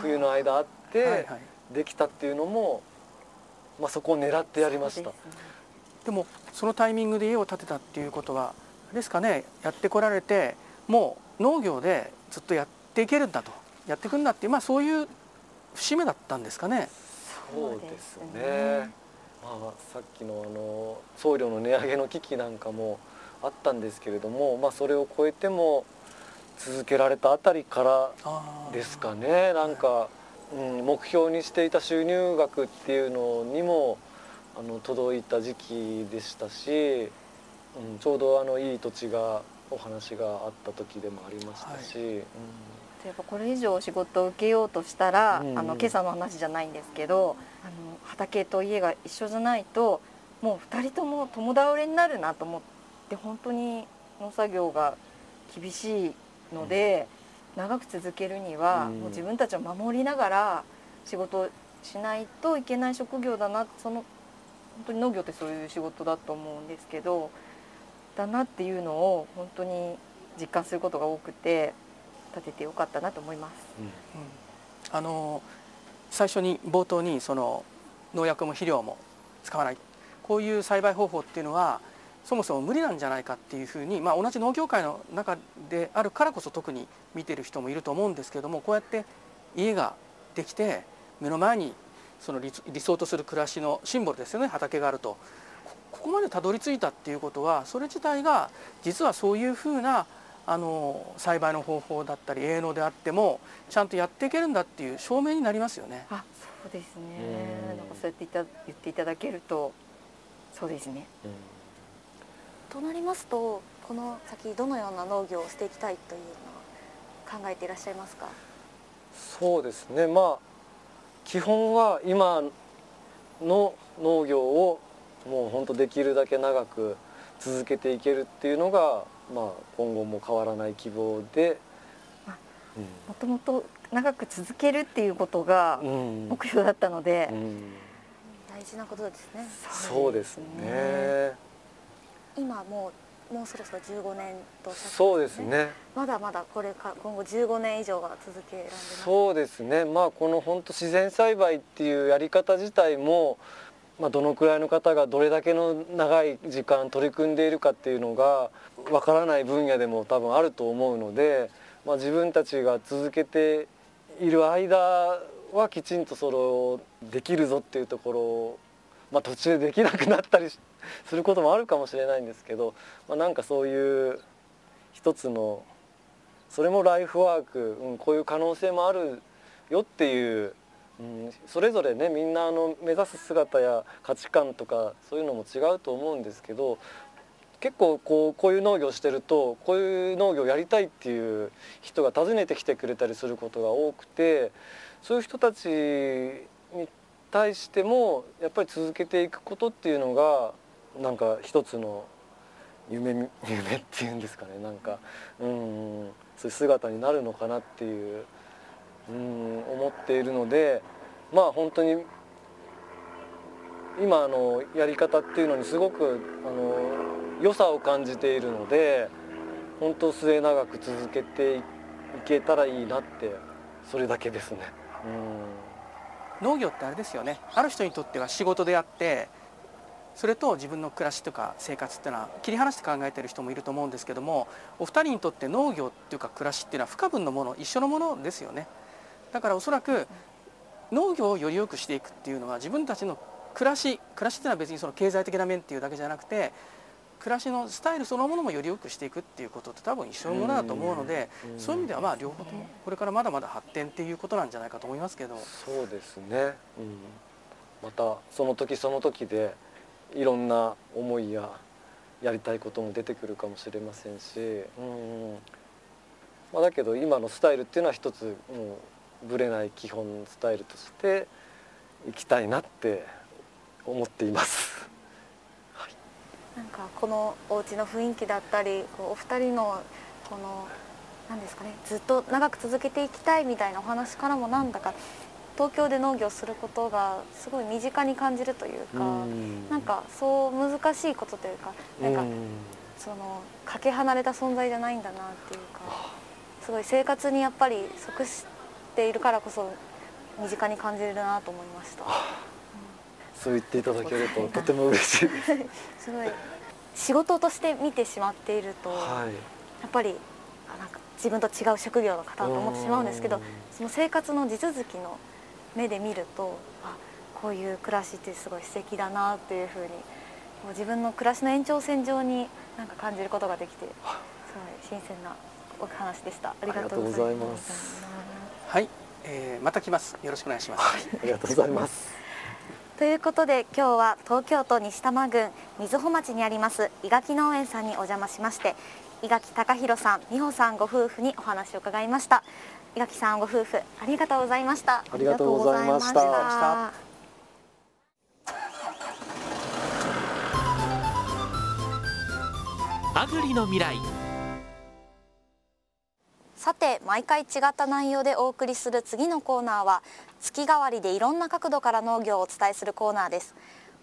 冬の間あってできたっていうのも、まあ、そこを狙ってやりましたですねでもそのタイミングで家を建てたっていうことはですかねやってこられてもう農業でずっとやっていけるんだとやっていくんだっていうまあそういう節目だったんですかね。そうですね。まあ、さっきのあの送料の値上げの危機なんかもあったんですけれども、まあ、それを超えても続けられたあたりからですかねなんか、うん、目標にしていた収入額っていうのにもあの届いた時期でしたし、うん、ちょうどあのいい土地がお話があった時でもありましたし、うん。やっぱこれ以上仕事を受けようとしたら、あの今朝の話じゃないんですけどあの畑と家が一緒じゃないともう2人とも共倒れになるなと思って本当に農作業が厳しいので、長く続けるには、うん。もう自分たちを守りながら仕事をしないといけない職業だなその本当に農業ってそういう仕事だと思うんですけどだなっていうのを本当に実感することが多くて立ててよかったなと思います。うん。あの最初に冒頭にその農薬も肥料も使わない。こういう栽培方法っていうのはそもそも無理なんじゃないかっていうふうに、まあ、同じ農業界の中であるからこそ特に見てる人もいると思うんですけれどもこうやって家ができて目の前にその理理想とする暮らしのシンボルですよね畑があるとこここまでたどり着いたっていうことはそれ自体が実はそういうふうなあの栽培の方法だったり営農であってもちゃんとやっていけるんだっていう証明になりますよね。あそうですねなんかそうやっていた言っていただけるとそうですね。となりますとこの先どのような農業をしていきたいというのは考えていらっしゃいますか？そうですね。まあ基本は今の農業をもう本当できるだけ長く続けていけるっていうのが、まあ、今後も変わらない希望でもともと長く続けるっていうことが目標だったので、うんうん、大事なことですね。そうですね今もうもうそろそろ15年と、ね、そうですね。まだまだこれか今後15年以上は続けられるそうですね。まあこの本当自然栽培っていうやり方自体もまあ、どのくらいの方がどれだけの長い時間取り組んでいるかっていうのがわからない分野でも多分あると思うので、まあ、自分たちが続けている間はきちんとそれをできるぞっていうところを、まあ、途中でできなくなったり することもあるかもしれないんですけど、まあ、なんかそういう一つのそれもライフワーク、うん、こういう可能性もあるよっていううん、それぞれねみんなあの目指す姿や価値観とかそういうのも違うと思うんですけど結構こうこういう農業してるとこういう農業やりたいっていう人が訪ねてきてくれたりすることが多くてそういう人たちに対してもやっぱり続けていくことっていうのがなんか一つの夢 夢っていうんですかねなんかうんそういう姿になるのかなっていう。うん思っているのでまあ本当に今のやり方っていうのにすごくあの良さを感じているので本当末永く続けていけたらいいなってそれだけですね。うん、農業ってあれですよねある人にとっては仕事であってそれと自分の暮らしとか生活っていうのは切り離して考えてる人もいると思うんですけどもお二人にとって農業っていうか暮らしっていうのは不可分のもの一緒のものですよね。だからおそらく農業をより良くしていくっていうのは自分たちの暮らし暮らしっていうのは別にその経済的な面っていうだけじゃなくて暮らしのスタイルそのものもより良くしていくっていうことって多分一緒のものだと思うのでそういう意味ではまあ両方ともこれからまだまだ発展っていうことなんじゃないかと思いますけど。そうですね、うん、またその時その時でいろんな思いややりたいことも出てくるかもしれませんし、うんまあ、だけど今のスタイルっていうのは一つもうぶれない基本スタイルとしていきたいなって思っています。はい、なんかこのお家の雰囲気だったりお二人のこの何ですかねずっと長く続けていきたいみたいなお話からもなんだか東京で農業することがすごい身近に感じるというかなんかそう難しいことというかなんかそのかけ離れた存在じゃないんだなっていうかすごい生活にやっぱり即しているからこそ身近に感じるなと思いました、うん、そう言っていただけるととても嬉しいです。すごい仕事として見てしまっていると、はい、やっぱりなんか自分と違う職業の方と思ってしまうんですけどその生活の地続きの目で見るとあこういう暮らしってすごい素敵だなっていうふうにもう自分の暮らしの延長線上になんか感じることができてすごい新鮮なお話でした。ありがとうございます。はい、えー、また来ます。よろしくお願いします、はい、ありがとうございます。ということで今日は東京都西多摩郡瑞穂町にあります伊垣農園さんにお邪魔しまして伊垣隆弘さん美穂さんご夫婦にお話を伺いました伊垣さんご夫婦ありがとうございました。ありがとうございました。アグリの未来さて毎回違った内容でお送りする次のコーナーは月替わりでいろんな角度から農業をお伝えするコーナーです。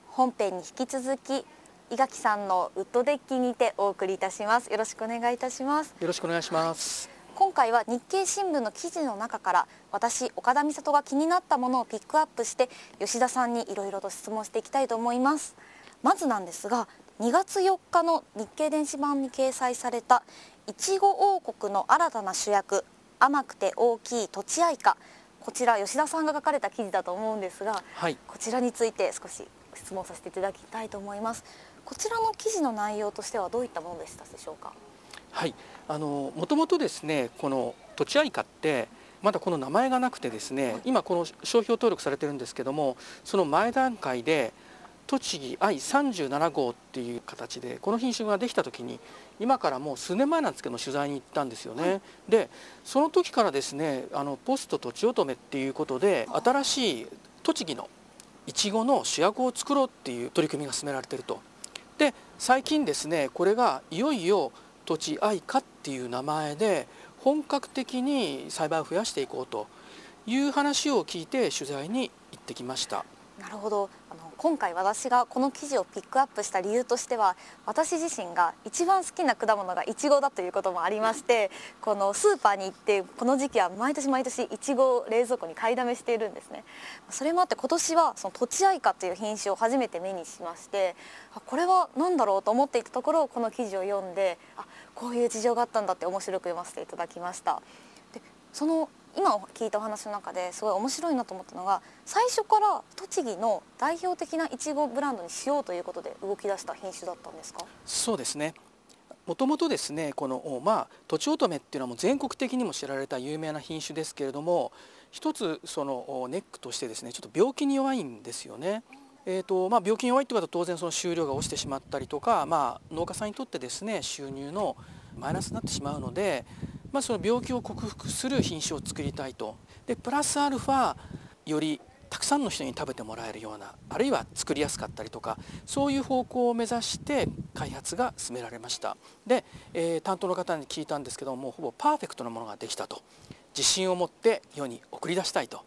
本編に引き続き伊垣さんのウッドデッキにてお送りいたします。よろしくお願いいたします。よろしくお願いします今回は日経新聞の記事の中から私岡田美里が気になったものをピックアップして吉田さんにいろいろと質問していきたいと思います。まずなんですが2月4日の日経電子版に掲載されたいちご王国の新たな主役甘くて大きいとちあいかこちら吉田さんが書かれた記事だと思うんですが、はい、こちらについて少し質問させていただきたいと思います。こちらの記事の内容としてはどういったものでしたでしょうか？はい。あのもともとですねこの土地愛花ってまだこの名前がなくてですね今この商標登録されてるんですけどもその前段階で栃木愛37号っていう形でこの品種ができた時に今からもう数年前なんですけど取材に行ったんですよね、はい、でその時からですねあのポストとちおとめっていうことで新しい栃木のいちごの主役を作ろうっていう取り組みが進められていると。で最近ですねこれがいよいよ土地愛花っていう名前で本格的に栽培を増やしていこうという話を聞いて取材に行ってきました。なるほどあの今回私がこの記事をピックアップした理由としては私自身が一番好きな果物がいちごだということもありまして このスーパーに行ってこの時期は毎年毎年いちごを冷蔵庫に買いだめしているんですね。それもあって今年はそのとちあいかという品種を初めて目にしましてこれは何だろうと思っていたところこの記事を読んであこういう事情があったんだって面白く読ませていただきました。でその今聞いたお話の中ですごい面白いなと思ったのが最初から栃木の代表的ないちごブランドにしようということで動き出した品種だったんですか？そうですねもともとですねこのまあとちおとめっていうのはもう全国的にも知られた有名な品種ですけれども一つそのネックとしてですねちょっと病気に弱いんですよね。えーとまあ、病気に弱いということは当然その収量が落ちてしまったりとか、まあ、農家さんにとってですね収入のマイナスになってしまうのでまあ、その病気を克服する品種を作りたいと。でプラスアルファよりたくさんの人に食べてもらえるようなあるいは作りやすかったりとかそういう方向を目指して開発が進められました。で、えー、担当の方に聞いたんですけどもほぼパーフェクトなものができたと。自信を持って世に送り出したいと。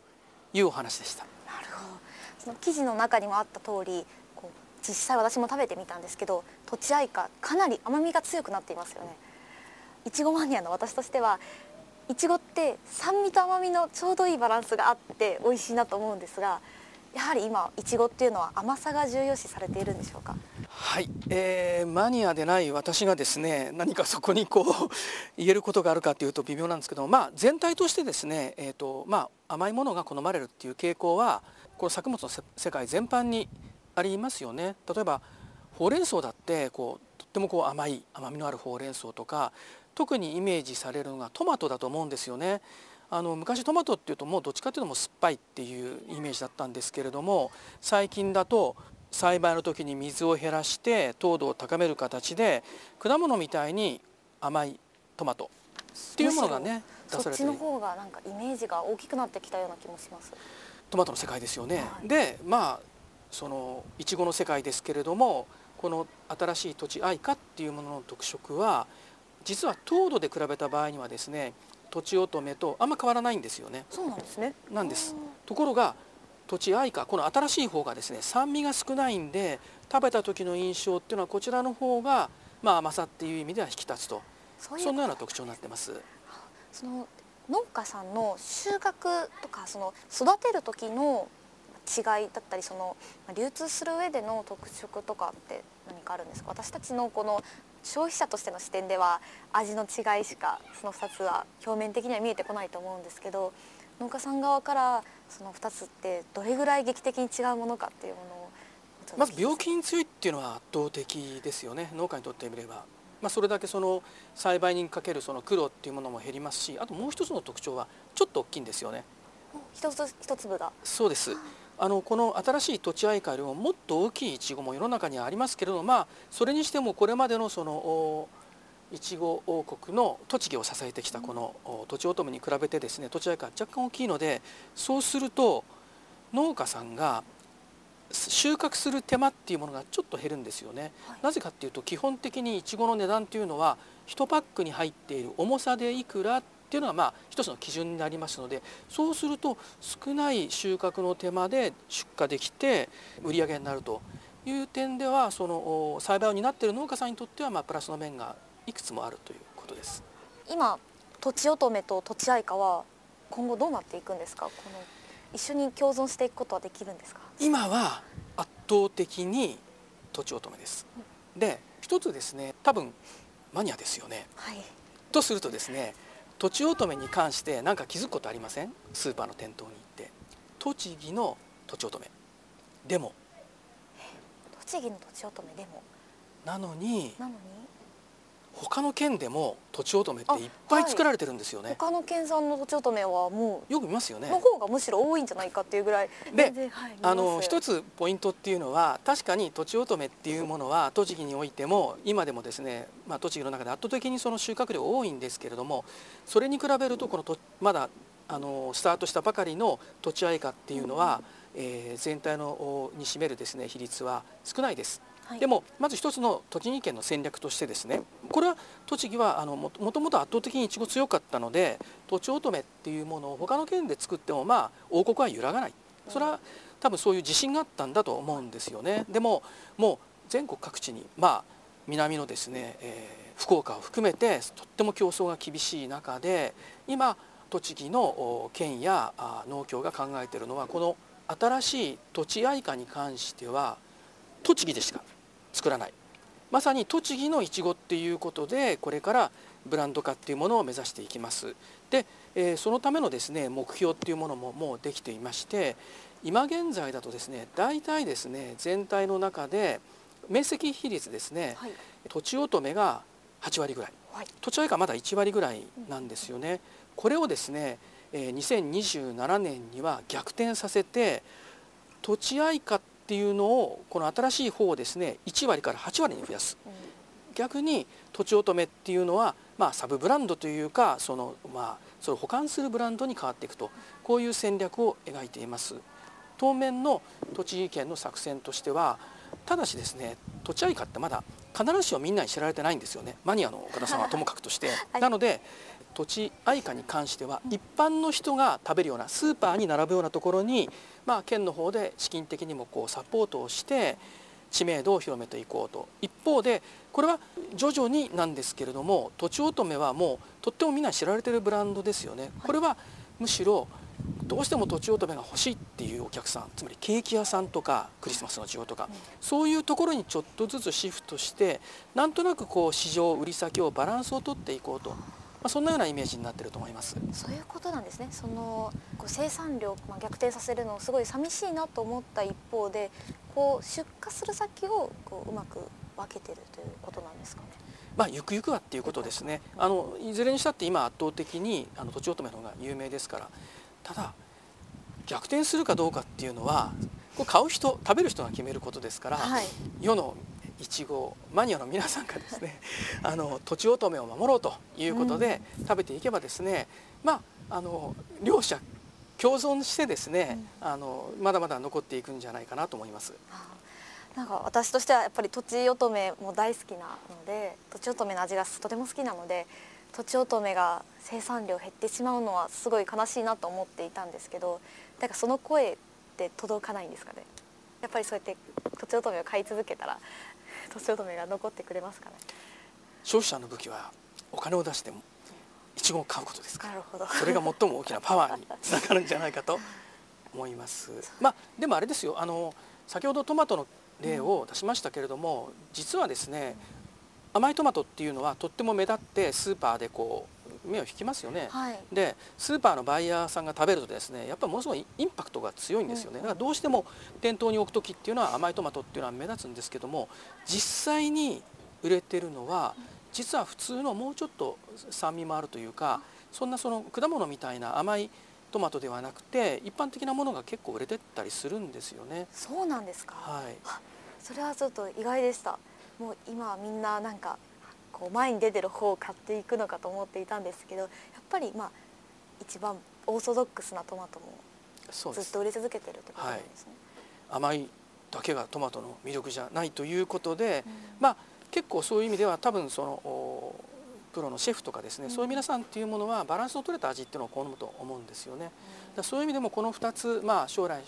いうお話でした。なるほど。その記事の中にもあった通りこう実際私も食べてみたんですけどとちあいかかなり甘みが強くなっていますよね。いちごマニアの私としてはいちごって酸味と甘みのちょうどいいバランスがあって美味しいなと思うんですがやはり今いちごっていうのは甘さが重要視されているんでしょうか？はい、えー、マニアでない私がですね 何かそこにこう 言えることがあるかというと微妙なんですけどまあ全体としてですね、えーとまあ、甘いものが好まれるっていう傾向はこの作物の世界全般にありますよね。例えばほうれん草だってこうとってもこう甘い甘みのあるほうれん草とか特にイメージされるのがトマトだと思うんですよね。あの昔トマトっていうともうどっちかっていうともう酸っぱいっていうイメージだったんですけれども最近だと栽培の時に水を減らして糖度を高める形で果物みたいに甘いトマトっていうものがね出されてそっちの方がなんかイメージが大きくなってきたような気もします。トマトの世界ですよね、はい、でまあそのいちごの世界ですけれどもこの新しい土地愛花っていうものの特色は実は糖度で比べた場合にはですねとちおとめとあんま変わらないんですよね。そうなんですね。なんです。ところが土地愛花この新しい方がですね酸味が少ないんで食べた時の印象っていうのはこちらの方が、まあ、甘さっていう意味では引き立つと。そんなような特徴になってます。その農家さんの収穫とかその育てる時の違いだったりその流通する上での特色とかって何かあるんですか？私たちのこの消費者としての視点では味の違いしかその2つは表面的には見えてこないと思うんですけど農家さん側からその2つってどれぐらい劇的に違うものかっていうものをまず病気に強いっていうのは圧倒的ですよね農家にとってみれば。まあ、それだけその栽培にかけるその苦労っていうものも減りますしあともう一つの特徴はちょっと大きいんですよね。一つ一粒がそうですあのこの新しい土地愛花よりももっと大きいいちごも世の中にはありますけれども、まあ、それにしてもこれまでのそのいちご王国の栃木を支えてきたこのとちおとめに比べてですね土地愛花若干大きいのでそうすると農家さんが収穫する手間っていうものがちょっと減るんですよね、はい、なぜかっていうと基本的にいちごの値段っていうのは1パックに入っている重さでいくらっていうのがまあ一つの基準になりますのでそうすると少ない収穫の手間で出荷できて売り上げになるという点ではその栽培を担っている農家さんにとってはまあプラスの面がいくつもあるということです。今とちおとめととちあいかは今後どうなっていくんですか？この一緒に共存していくことはできるんですか？今は圧倒的にとちおとめです、うん、で一つですね多分マニアですよね、はい、とするとですねとちおとめに関して何か気づくことありません？スーパーの店頭に行って。栃木のとちおとめでも。栃木のとちおとめでも。なのに。なのに？他の県でもとちおとめっていっぱい作られてるんですよね、他の県産のとちおとめはもよく見ますよね。うの方がむしろ多いんじゃないかっていうぐらい。ではい。見あの一つポイントっていうのは確かにとちおとめっていうものは栃木においても今でもですね、まあ、栃木の中で圧倒的にその収穫量多いんですけれどもそれに比べるとこのとまだあのスタートしたばかりのとちあいかっていうのは、えー全体のおに占めるですね比率は少ないです。でもまず一つの栃木県の戦略としてですねこれは栃木はあのももともと圧倒的にいちご強かったのでとちおとめっていうものを他の県で作ってもまあ王国は揺らがない。それは多分そういう自信があったんだと思うんですよね。でももう全国各地にまあ南のですね、えー福岡を含めてとっても競争が厳しい中で今栃木の県や農協が考えているのはこの新しい土地愛花に関しては栃木でしか作らない。まさに栃木のいちごっていうことでこれからブランド化っていうものを目指していきます。で、えーそのためのですね目標っていうものももうできていまして今現在だとですね大体ですね全体の中で面積比率ですねはい。とちおとめが8割ぐらい。はい。土地愛花まだ1割ぐらいなんですよね。これをですね、えー2027年には逆転させて土地愛花っていうのをこの新しい方をですね1割から8割に増やす。うん。逆にとちおとめっていうのは、まあ、サブブランドというかその、まあ、それを保管するブランドに変わっていくと。こういう戦略を描いています。当面の栃木県の作戦としてはただしですね土地愛花ってまだ必ずしもみんなに知られてないんですよね。マニアの岡田さんはともかくとして、はい。なので土地愛花に関しては一般の人が食べるようなスーパーに並ぶようなところに、まあ、県の方で資金的にもこうサポートをして知名度を広めていこうと。一方でこれは徐々になんですけれどもとちおとめはもうとってもみんな知られてるブランドですよね。これはむしろどうしてもとちおとめが欲しいっていうお客さんつまりケーキ屋さんとかクリスマスの需要とか、そういうところにちょっとずつシフトしてなんとなくこう市場売り先をバランスを取っていこうと、まあ、そんなようなイメージになってると思います。そういうことなんですねそのこう生産量、まあ、逆転させるのすごい寂しいなと思った一方でこう出荷する先をこううまく分けてるということなんですかね。まあ、ゆくゆくはっていうことですねあのいずれにしたって今圧倒的にあのとちおとめの方が有名ですからただ逆転するかどうかっていうのはこれ買う人食べる人が決めることですから、はい世のいちごマニアの皆さんがですね あのとちおとめを守ろうということで食べていけばですね、まああの両者共存してですね、あのまだまだ残っていくんじゃないかなと思います。なんか私としてはやっぱりとちおとめも大好きなのでとちおとめの味がとても好きなのでとちおとめが生産量減ってしまうのはすごい悲しいなと思っていたんですけどなんかその声って届かないんですかね？やっぱりそうやってとちおとめを買い続けたらとちおとめが残ってくれますかね。消費者の武器はお金を出してもいちごを買うことですから。なるほど。それが最も大きなパワーにつながるんじゃないかと思います。まあでもあれですよ。あの先ほどトマトの例を出しましたけれども、実はですね甘いトマトっていうのはとっても目立ってスーパーでこう目を引きますよね。はい。でスーパーのバイヤーさんが食べるとですねやっぱりものすごいインパクトが強いんですよね。だからどうしても店頭に置く時っていうのは甘いトマトっていうのは目立つんですけども実際に売れてるのは実は普通のもうちょっと酸味もあるというかそんなその果物みたいな甘いトマトではなくて一般的なものが結構売れてったりするんですよね。そうなんですか、はい、それはちょっと意外でした。もう今はみんななんかこう前に出てる方を買っていくのかと思っていたんですけどやっぱりまあ一番オーソドックスなトマトもずっと売れ続けてるってことなんですね、甘いだけがトマトの魅力じゃないということで、まあ結構そういう意味では多分そのおプロのシェフとかですね、そういう皆さんっていうものはバランスの取れた味っていうのを好むと思うんですよね。だからそういう意味でもこの2つ、まあ、将来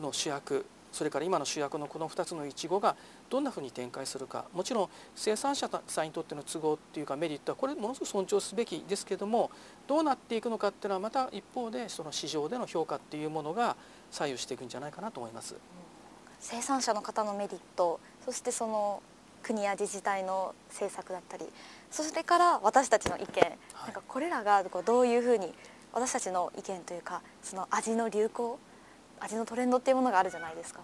の主役それから今の主役のこの2つのいちごがどんなふうに展開するか。もちろん生産者さんにとっての都合っていうかメリットはこれものすごく尊重すべきですけどもどうなっていくのかっていうのはまた一方でその市場での評価っていうものが左右していくんじゃないかなと思います。生産者の方のメリットそしてその国や自治体の政策だったりそれから私たちの意見、なんかこれらがどういうふうに私たちの意見というかその味の流行味のトレンドっていうものがあるじゃないですか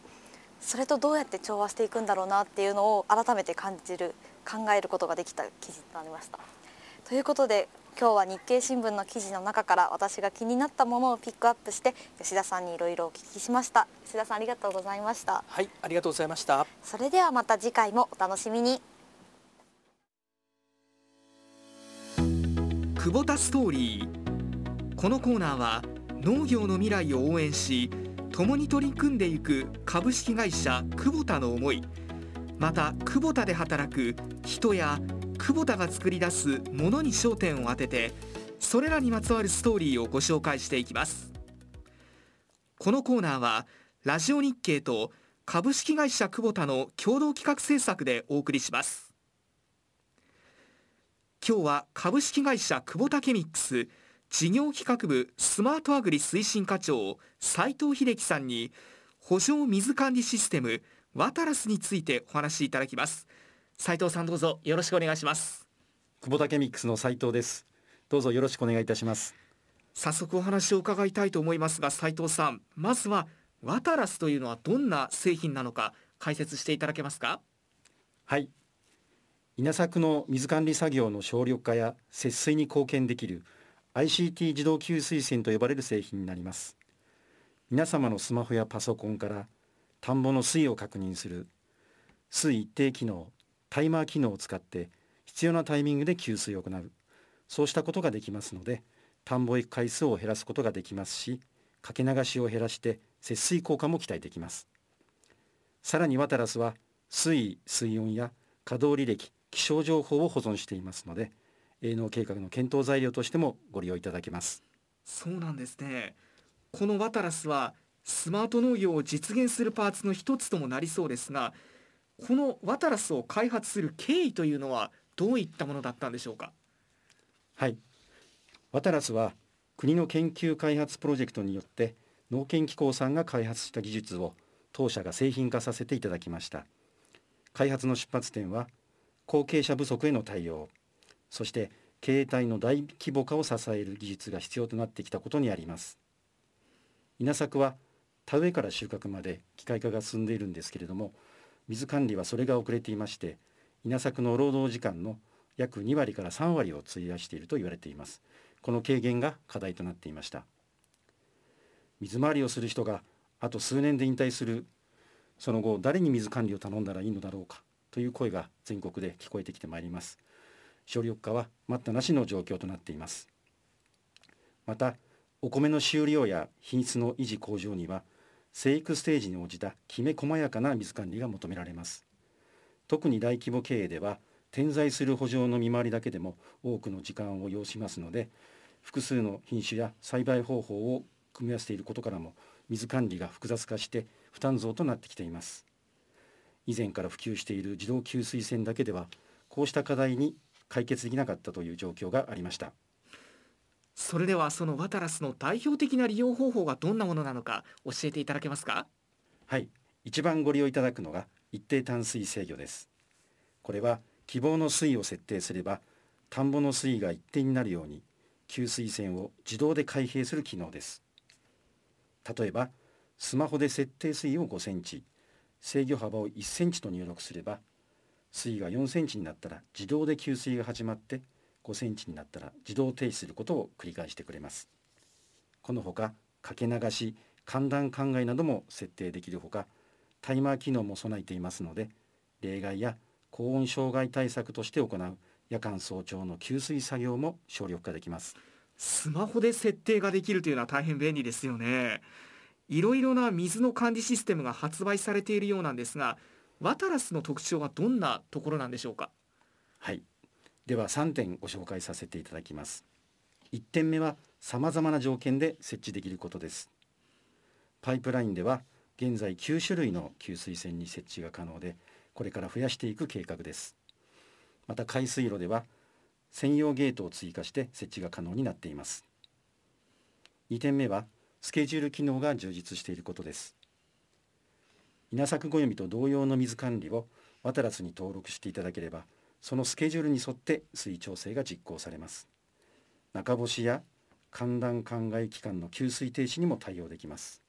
それとどうやって調和していくんだろうなっていうのを改めて感じる考えることができた記事となりました。ということで今日は日経新聞の記事の中から私が気になったものをピックアップして吉田さんにいろいろお聞きしました。吉田さんありがとうございました。はいありがとうございました。それではまた次回もお楽しみに。久保田ストーリー。このコーナーは農業の未来を応援し共に取り組んでいく株式会社久保田の思い。また久保田で働く人や久保田が作り出すものに焦点を当ててそれらにまつわるストーリーをご紹介していきます。このコーナーはラジオ日経と株式会社久保田の共同企画制作でお送りします。今日は株式会社久保田ケミックス事業企画部スマートアグリ推進課長斉藤秀樹さんに補助水管理システムワタラスについてお話しいただきます。斉藤さんどうぞよろしくお願いします。久保田ケミックスの斉藤です。どうぞよろしくお願いいたします。早速お話を伺いたいと思いますが斉藤さんまずはワタラスというのはどんな製品なのか解説していただけますか？はい。稲作の水管理作業の省力化や節水に貢献できる ICT 自動給水栓と呼ばれる製品になります。皆様のスマホやパソコンから田んぼの水位を確認する水一定機能タイマー機能を使って必要なタイミングで給水を行う。そうしたことができますので田んぼへ行く回数を減らすことができますしかけ流しを減らして節水効果も期待できます。さらにワタラスは水位水温や稼働履歴気象情報を保存していますので営農計画の検討材料としてもご利用いただけます。そうなんですね。このワタラスはスマート農業を実現するパーツの一つともなりそうですがこのワタラスを開発する経緯というのはどういったものだったんでしょうか？はい。ワタラスは国の研究開発プロジェクトによって農研機構さんが開発した技術を当社が製品化させていただきました。開発の出発点は後継者不足への対応そして経営体の大規模化を支える技術が必要となってきたことにあります。稲作は田植えから収穫まで機械化が進んでいるんですけれども水管理はそれが遅れていまして稲作の労働時間の約2割から3割を費やしていると言われています。この軽減が課題となっていました。水回りをする人があと数年で引退するその後誰に水管理を頼んだらいいのだろうかという声が全国で聞こえてきてまいります。省力化は待ったなしの状況となっています。またお米の収量や品質の維持向上には生育ステージに応じたきめ細やかな水管理が求められます。特に大規模経営では点在する補助の見回りだけでも多くの時間を要しますので複数の品種や栽培方法を組み合わせていることからも水管理が複雑化して負担増となってきています。以前から普及している自動給水栓だけではこうした課題に解決できなかったという状況がありました。それではそのワタラスの代表的な利用方法がどんなものなのか教えていただけますか？はい。一番ご利用いただくのが一定淡水制御です。これは希望の水位を設定すれば田んぼの水位が一定になるように給水栓を自動で開閉する機能です。例えばスマホで設定水位を5センチ制御幅を1センチと入力すれば水位が4センチになったら自動で給水が始まって5センチになったら自動停止することを繰り返してくれます。このほかかけ流し寒暖考えなども設定できるほかタイマー機能も備えていますので例外や高温障害対策として行う夜間早朝の給水作業も省力化できます。スマホで設定ができるというのは大変便利ですよね。いろいろな水の管理システムが発売されているようなんですがワタラスの特徴はどんなところなんでしょうか？はい。では3点ご紹介させていただきます。1点目は様々な条件で設置できることです。パイプラインでは現在9種類の給水栓に設置が可能でこれから増やしていく計画です。また海水路では専用ゲートを追加して設置が可能になっています。2点目はスケジュール機能が充実していることです。稲作暦と同様の水管理をワタラスに登録していただければそのスケジュールに沿って水位調整が実行されます。中干しや寒暖灌漑期間の給水停止にも対応できます。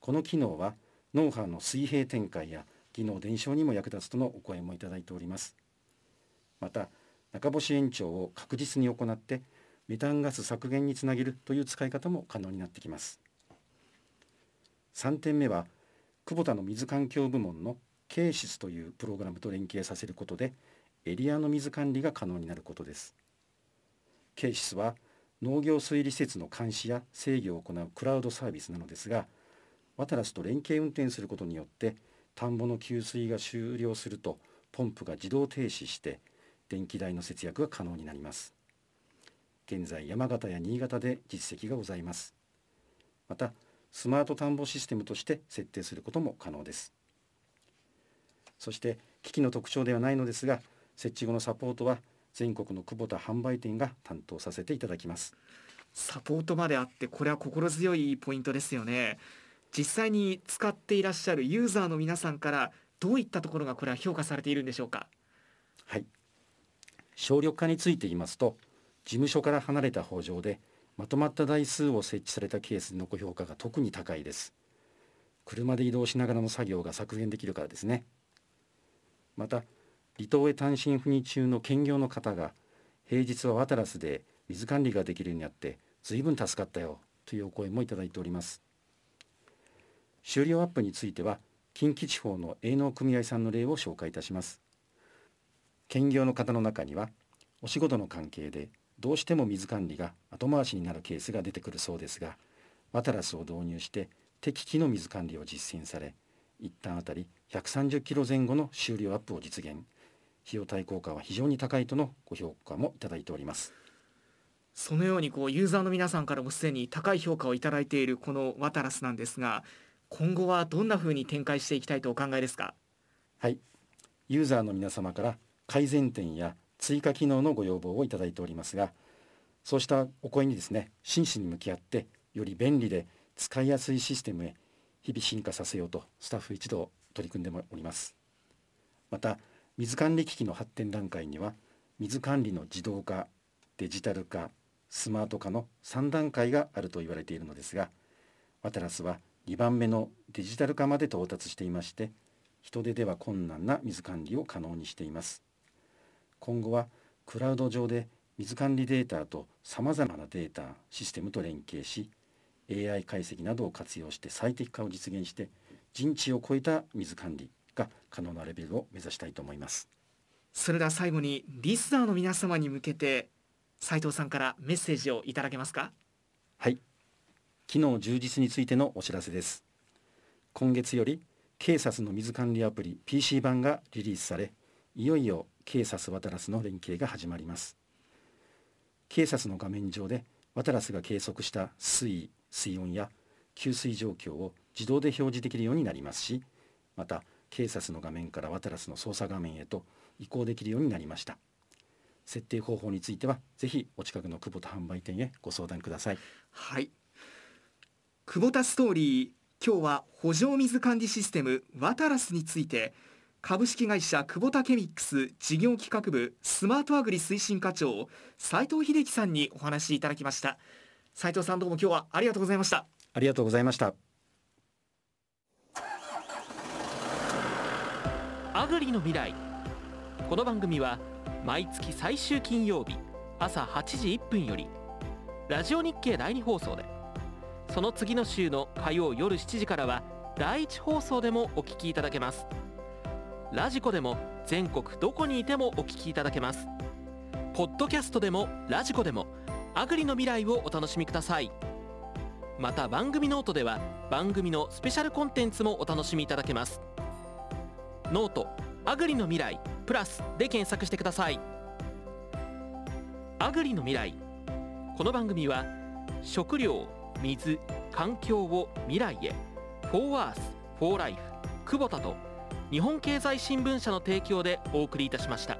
この機能はノウハウの水平展開や技能伝承にも役立つとのお声もいただいております。また中干し延長を確実に行ってメタンガス削減につなげるという使い方も可能になってきます。3点目は久保田の水環境部門の K 室というプログラムと連携させることでエリアの水管理が可能になることです。K 室は農業水利施設の監視や制御を行うクラウドサービスなのですがワタラスと連携運転することによって田んぼの給水が終了するとポンプが自動停止して電気代の節約が可能になります。現在山形や新潟で実績がございます。またスマート田んぼシステムとして設定することも可能です。そして機器の特徴ではないのですが設置後のサポートは全国の久保田販売店が担当させていただきます。サポートまであってこれは心強いポイントですよね。実際に使っていらっしゃるユーザーの皆さんからどういったところがこれは評価されているんでしょうか？はい。省力化について言いますと事務所から離れた法上でまとまった台数を設置されたケースのご評価が特に高いです。車で移動しながらの作業が削減できるからですね。また離島へ単身赴任中の兼業の方が平日はワタラスで水管理ができるようになって随分助かったよというお声もいただいております。終了アップについては近畿地方の営農組合さんの例を紹介いたします。兼業の方の中にはお仕事の関係でどうしても水管理が後回しになるケースが出てくるそうですがワタラスを導入して適期の水管理を実践され一旦あたり130キロ前後の終了アップを実現。費用対効果は非常に高いとのご評価もいただいております。そのようにこうユーザーの皆さんからもすでに高い評価をいただいているこのワタラスなんですが今後はどんなふうに展開していきたいとお考えですか？はい。ユーザーの皆様から改善点や追加機能のご要望をいただいておりますがそうしたお声にですね真摯に向き合ってより便利で使いやすいシステムへ日々進化させようとスタッフ一同取り組んでおります。また水管理機器の発展段階には水管理の自動化デジタル化スマート化の3段階があると言われているのですがワタラスは2番目のデジタル化まで到達していまして人手では困難な水管理を可能にしています。今後はクラウド上で水管理データとさまざまなデータシステムと連携し AI 解析などを活用して最適化を実現して人知を超えた水管理が可能なレベルを目指したいと思います。それでは最後にリスナーの皆様に向けて斉藤さんからメッセージをいただけますか？はい。機能充実についてのお知らせです。今月より警察の水管理アプリ PC 版がリリースされいよいよ警察ワタラスの連携が始まります。警察の画面上でワタラスが計測した水位水温や給水状況を自動で表示できるようになりますしまた警察の画面からワタラスの操作画面へと移行できるようになりました。設定方法についてはぜひお近くの久保田販売店へご相談ください。はい。久保田ストーリー今日は補助水管理システムワタラスについて株式会社久保田ケミックス事業企画部スマートアグリ推進課長斉藤秀樹さんにお話しいただきました。斉藤さんどうも今日はありがとうございました。ありがとうございました。アグリの未来。この番組は毎月最終金曜日朝8時1分よりラジオ日経第2放送でその次の週の火曜夜7時からは第1放送でもお聞きいただけますラジコでも全国どこにいてもお聞きいただけます。ポッドキャストでもラジコでもアグリの未来をお楽しみください。また番組ノートでは番組のスペシャルコンテンツもお楽しみいただけます。ノートアグリの未来プラスで検索してください。アグリの未来この番組は食料水環境を未来へフォーワースフォーライフ久保田と日本経済新聞社の提供でお送りいたしました。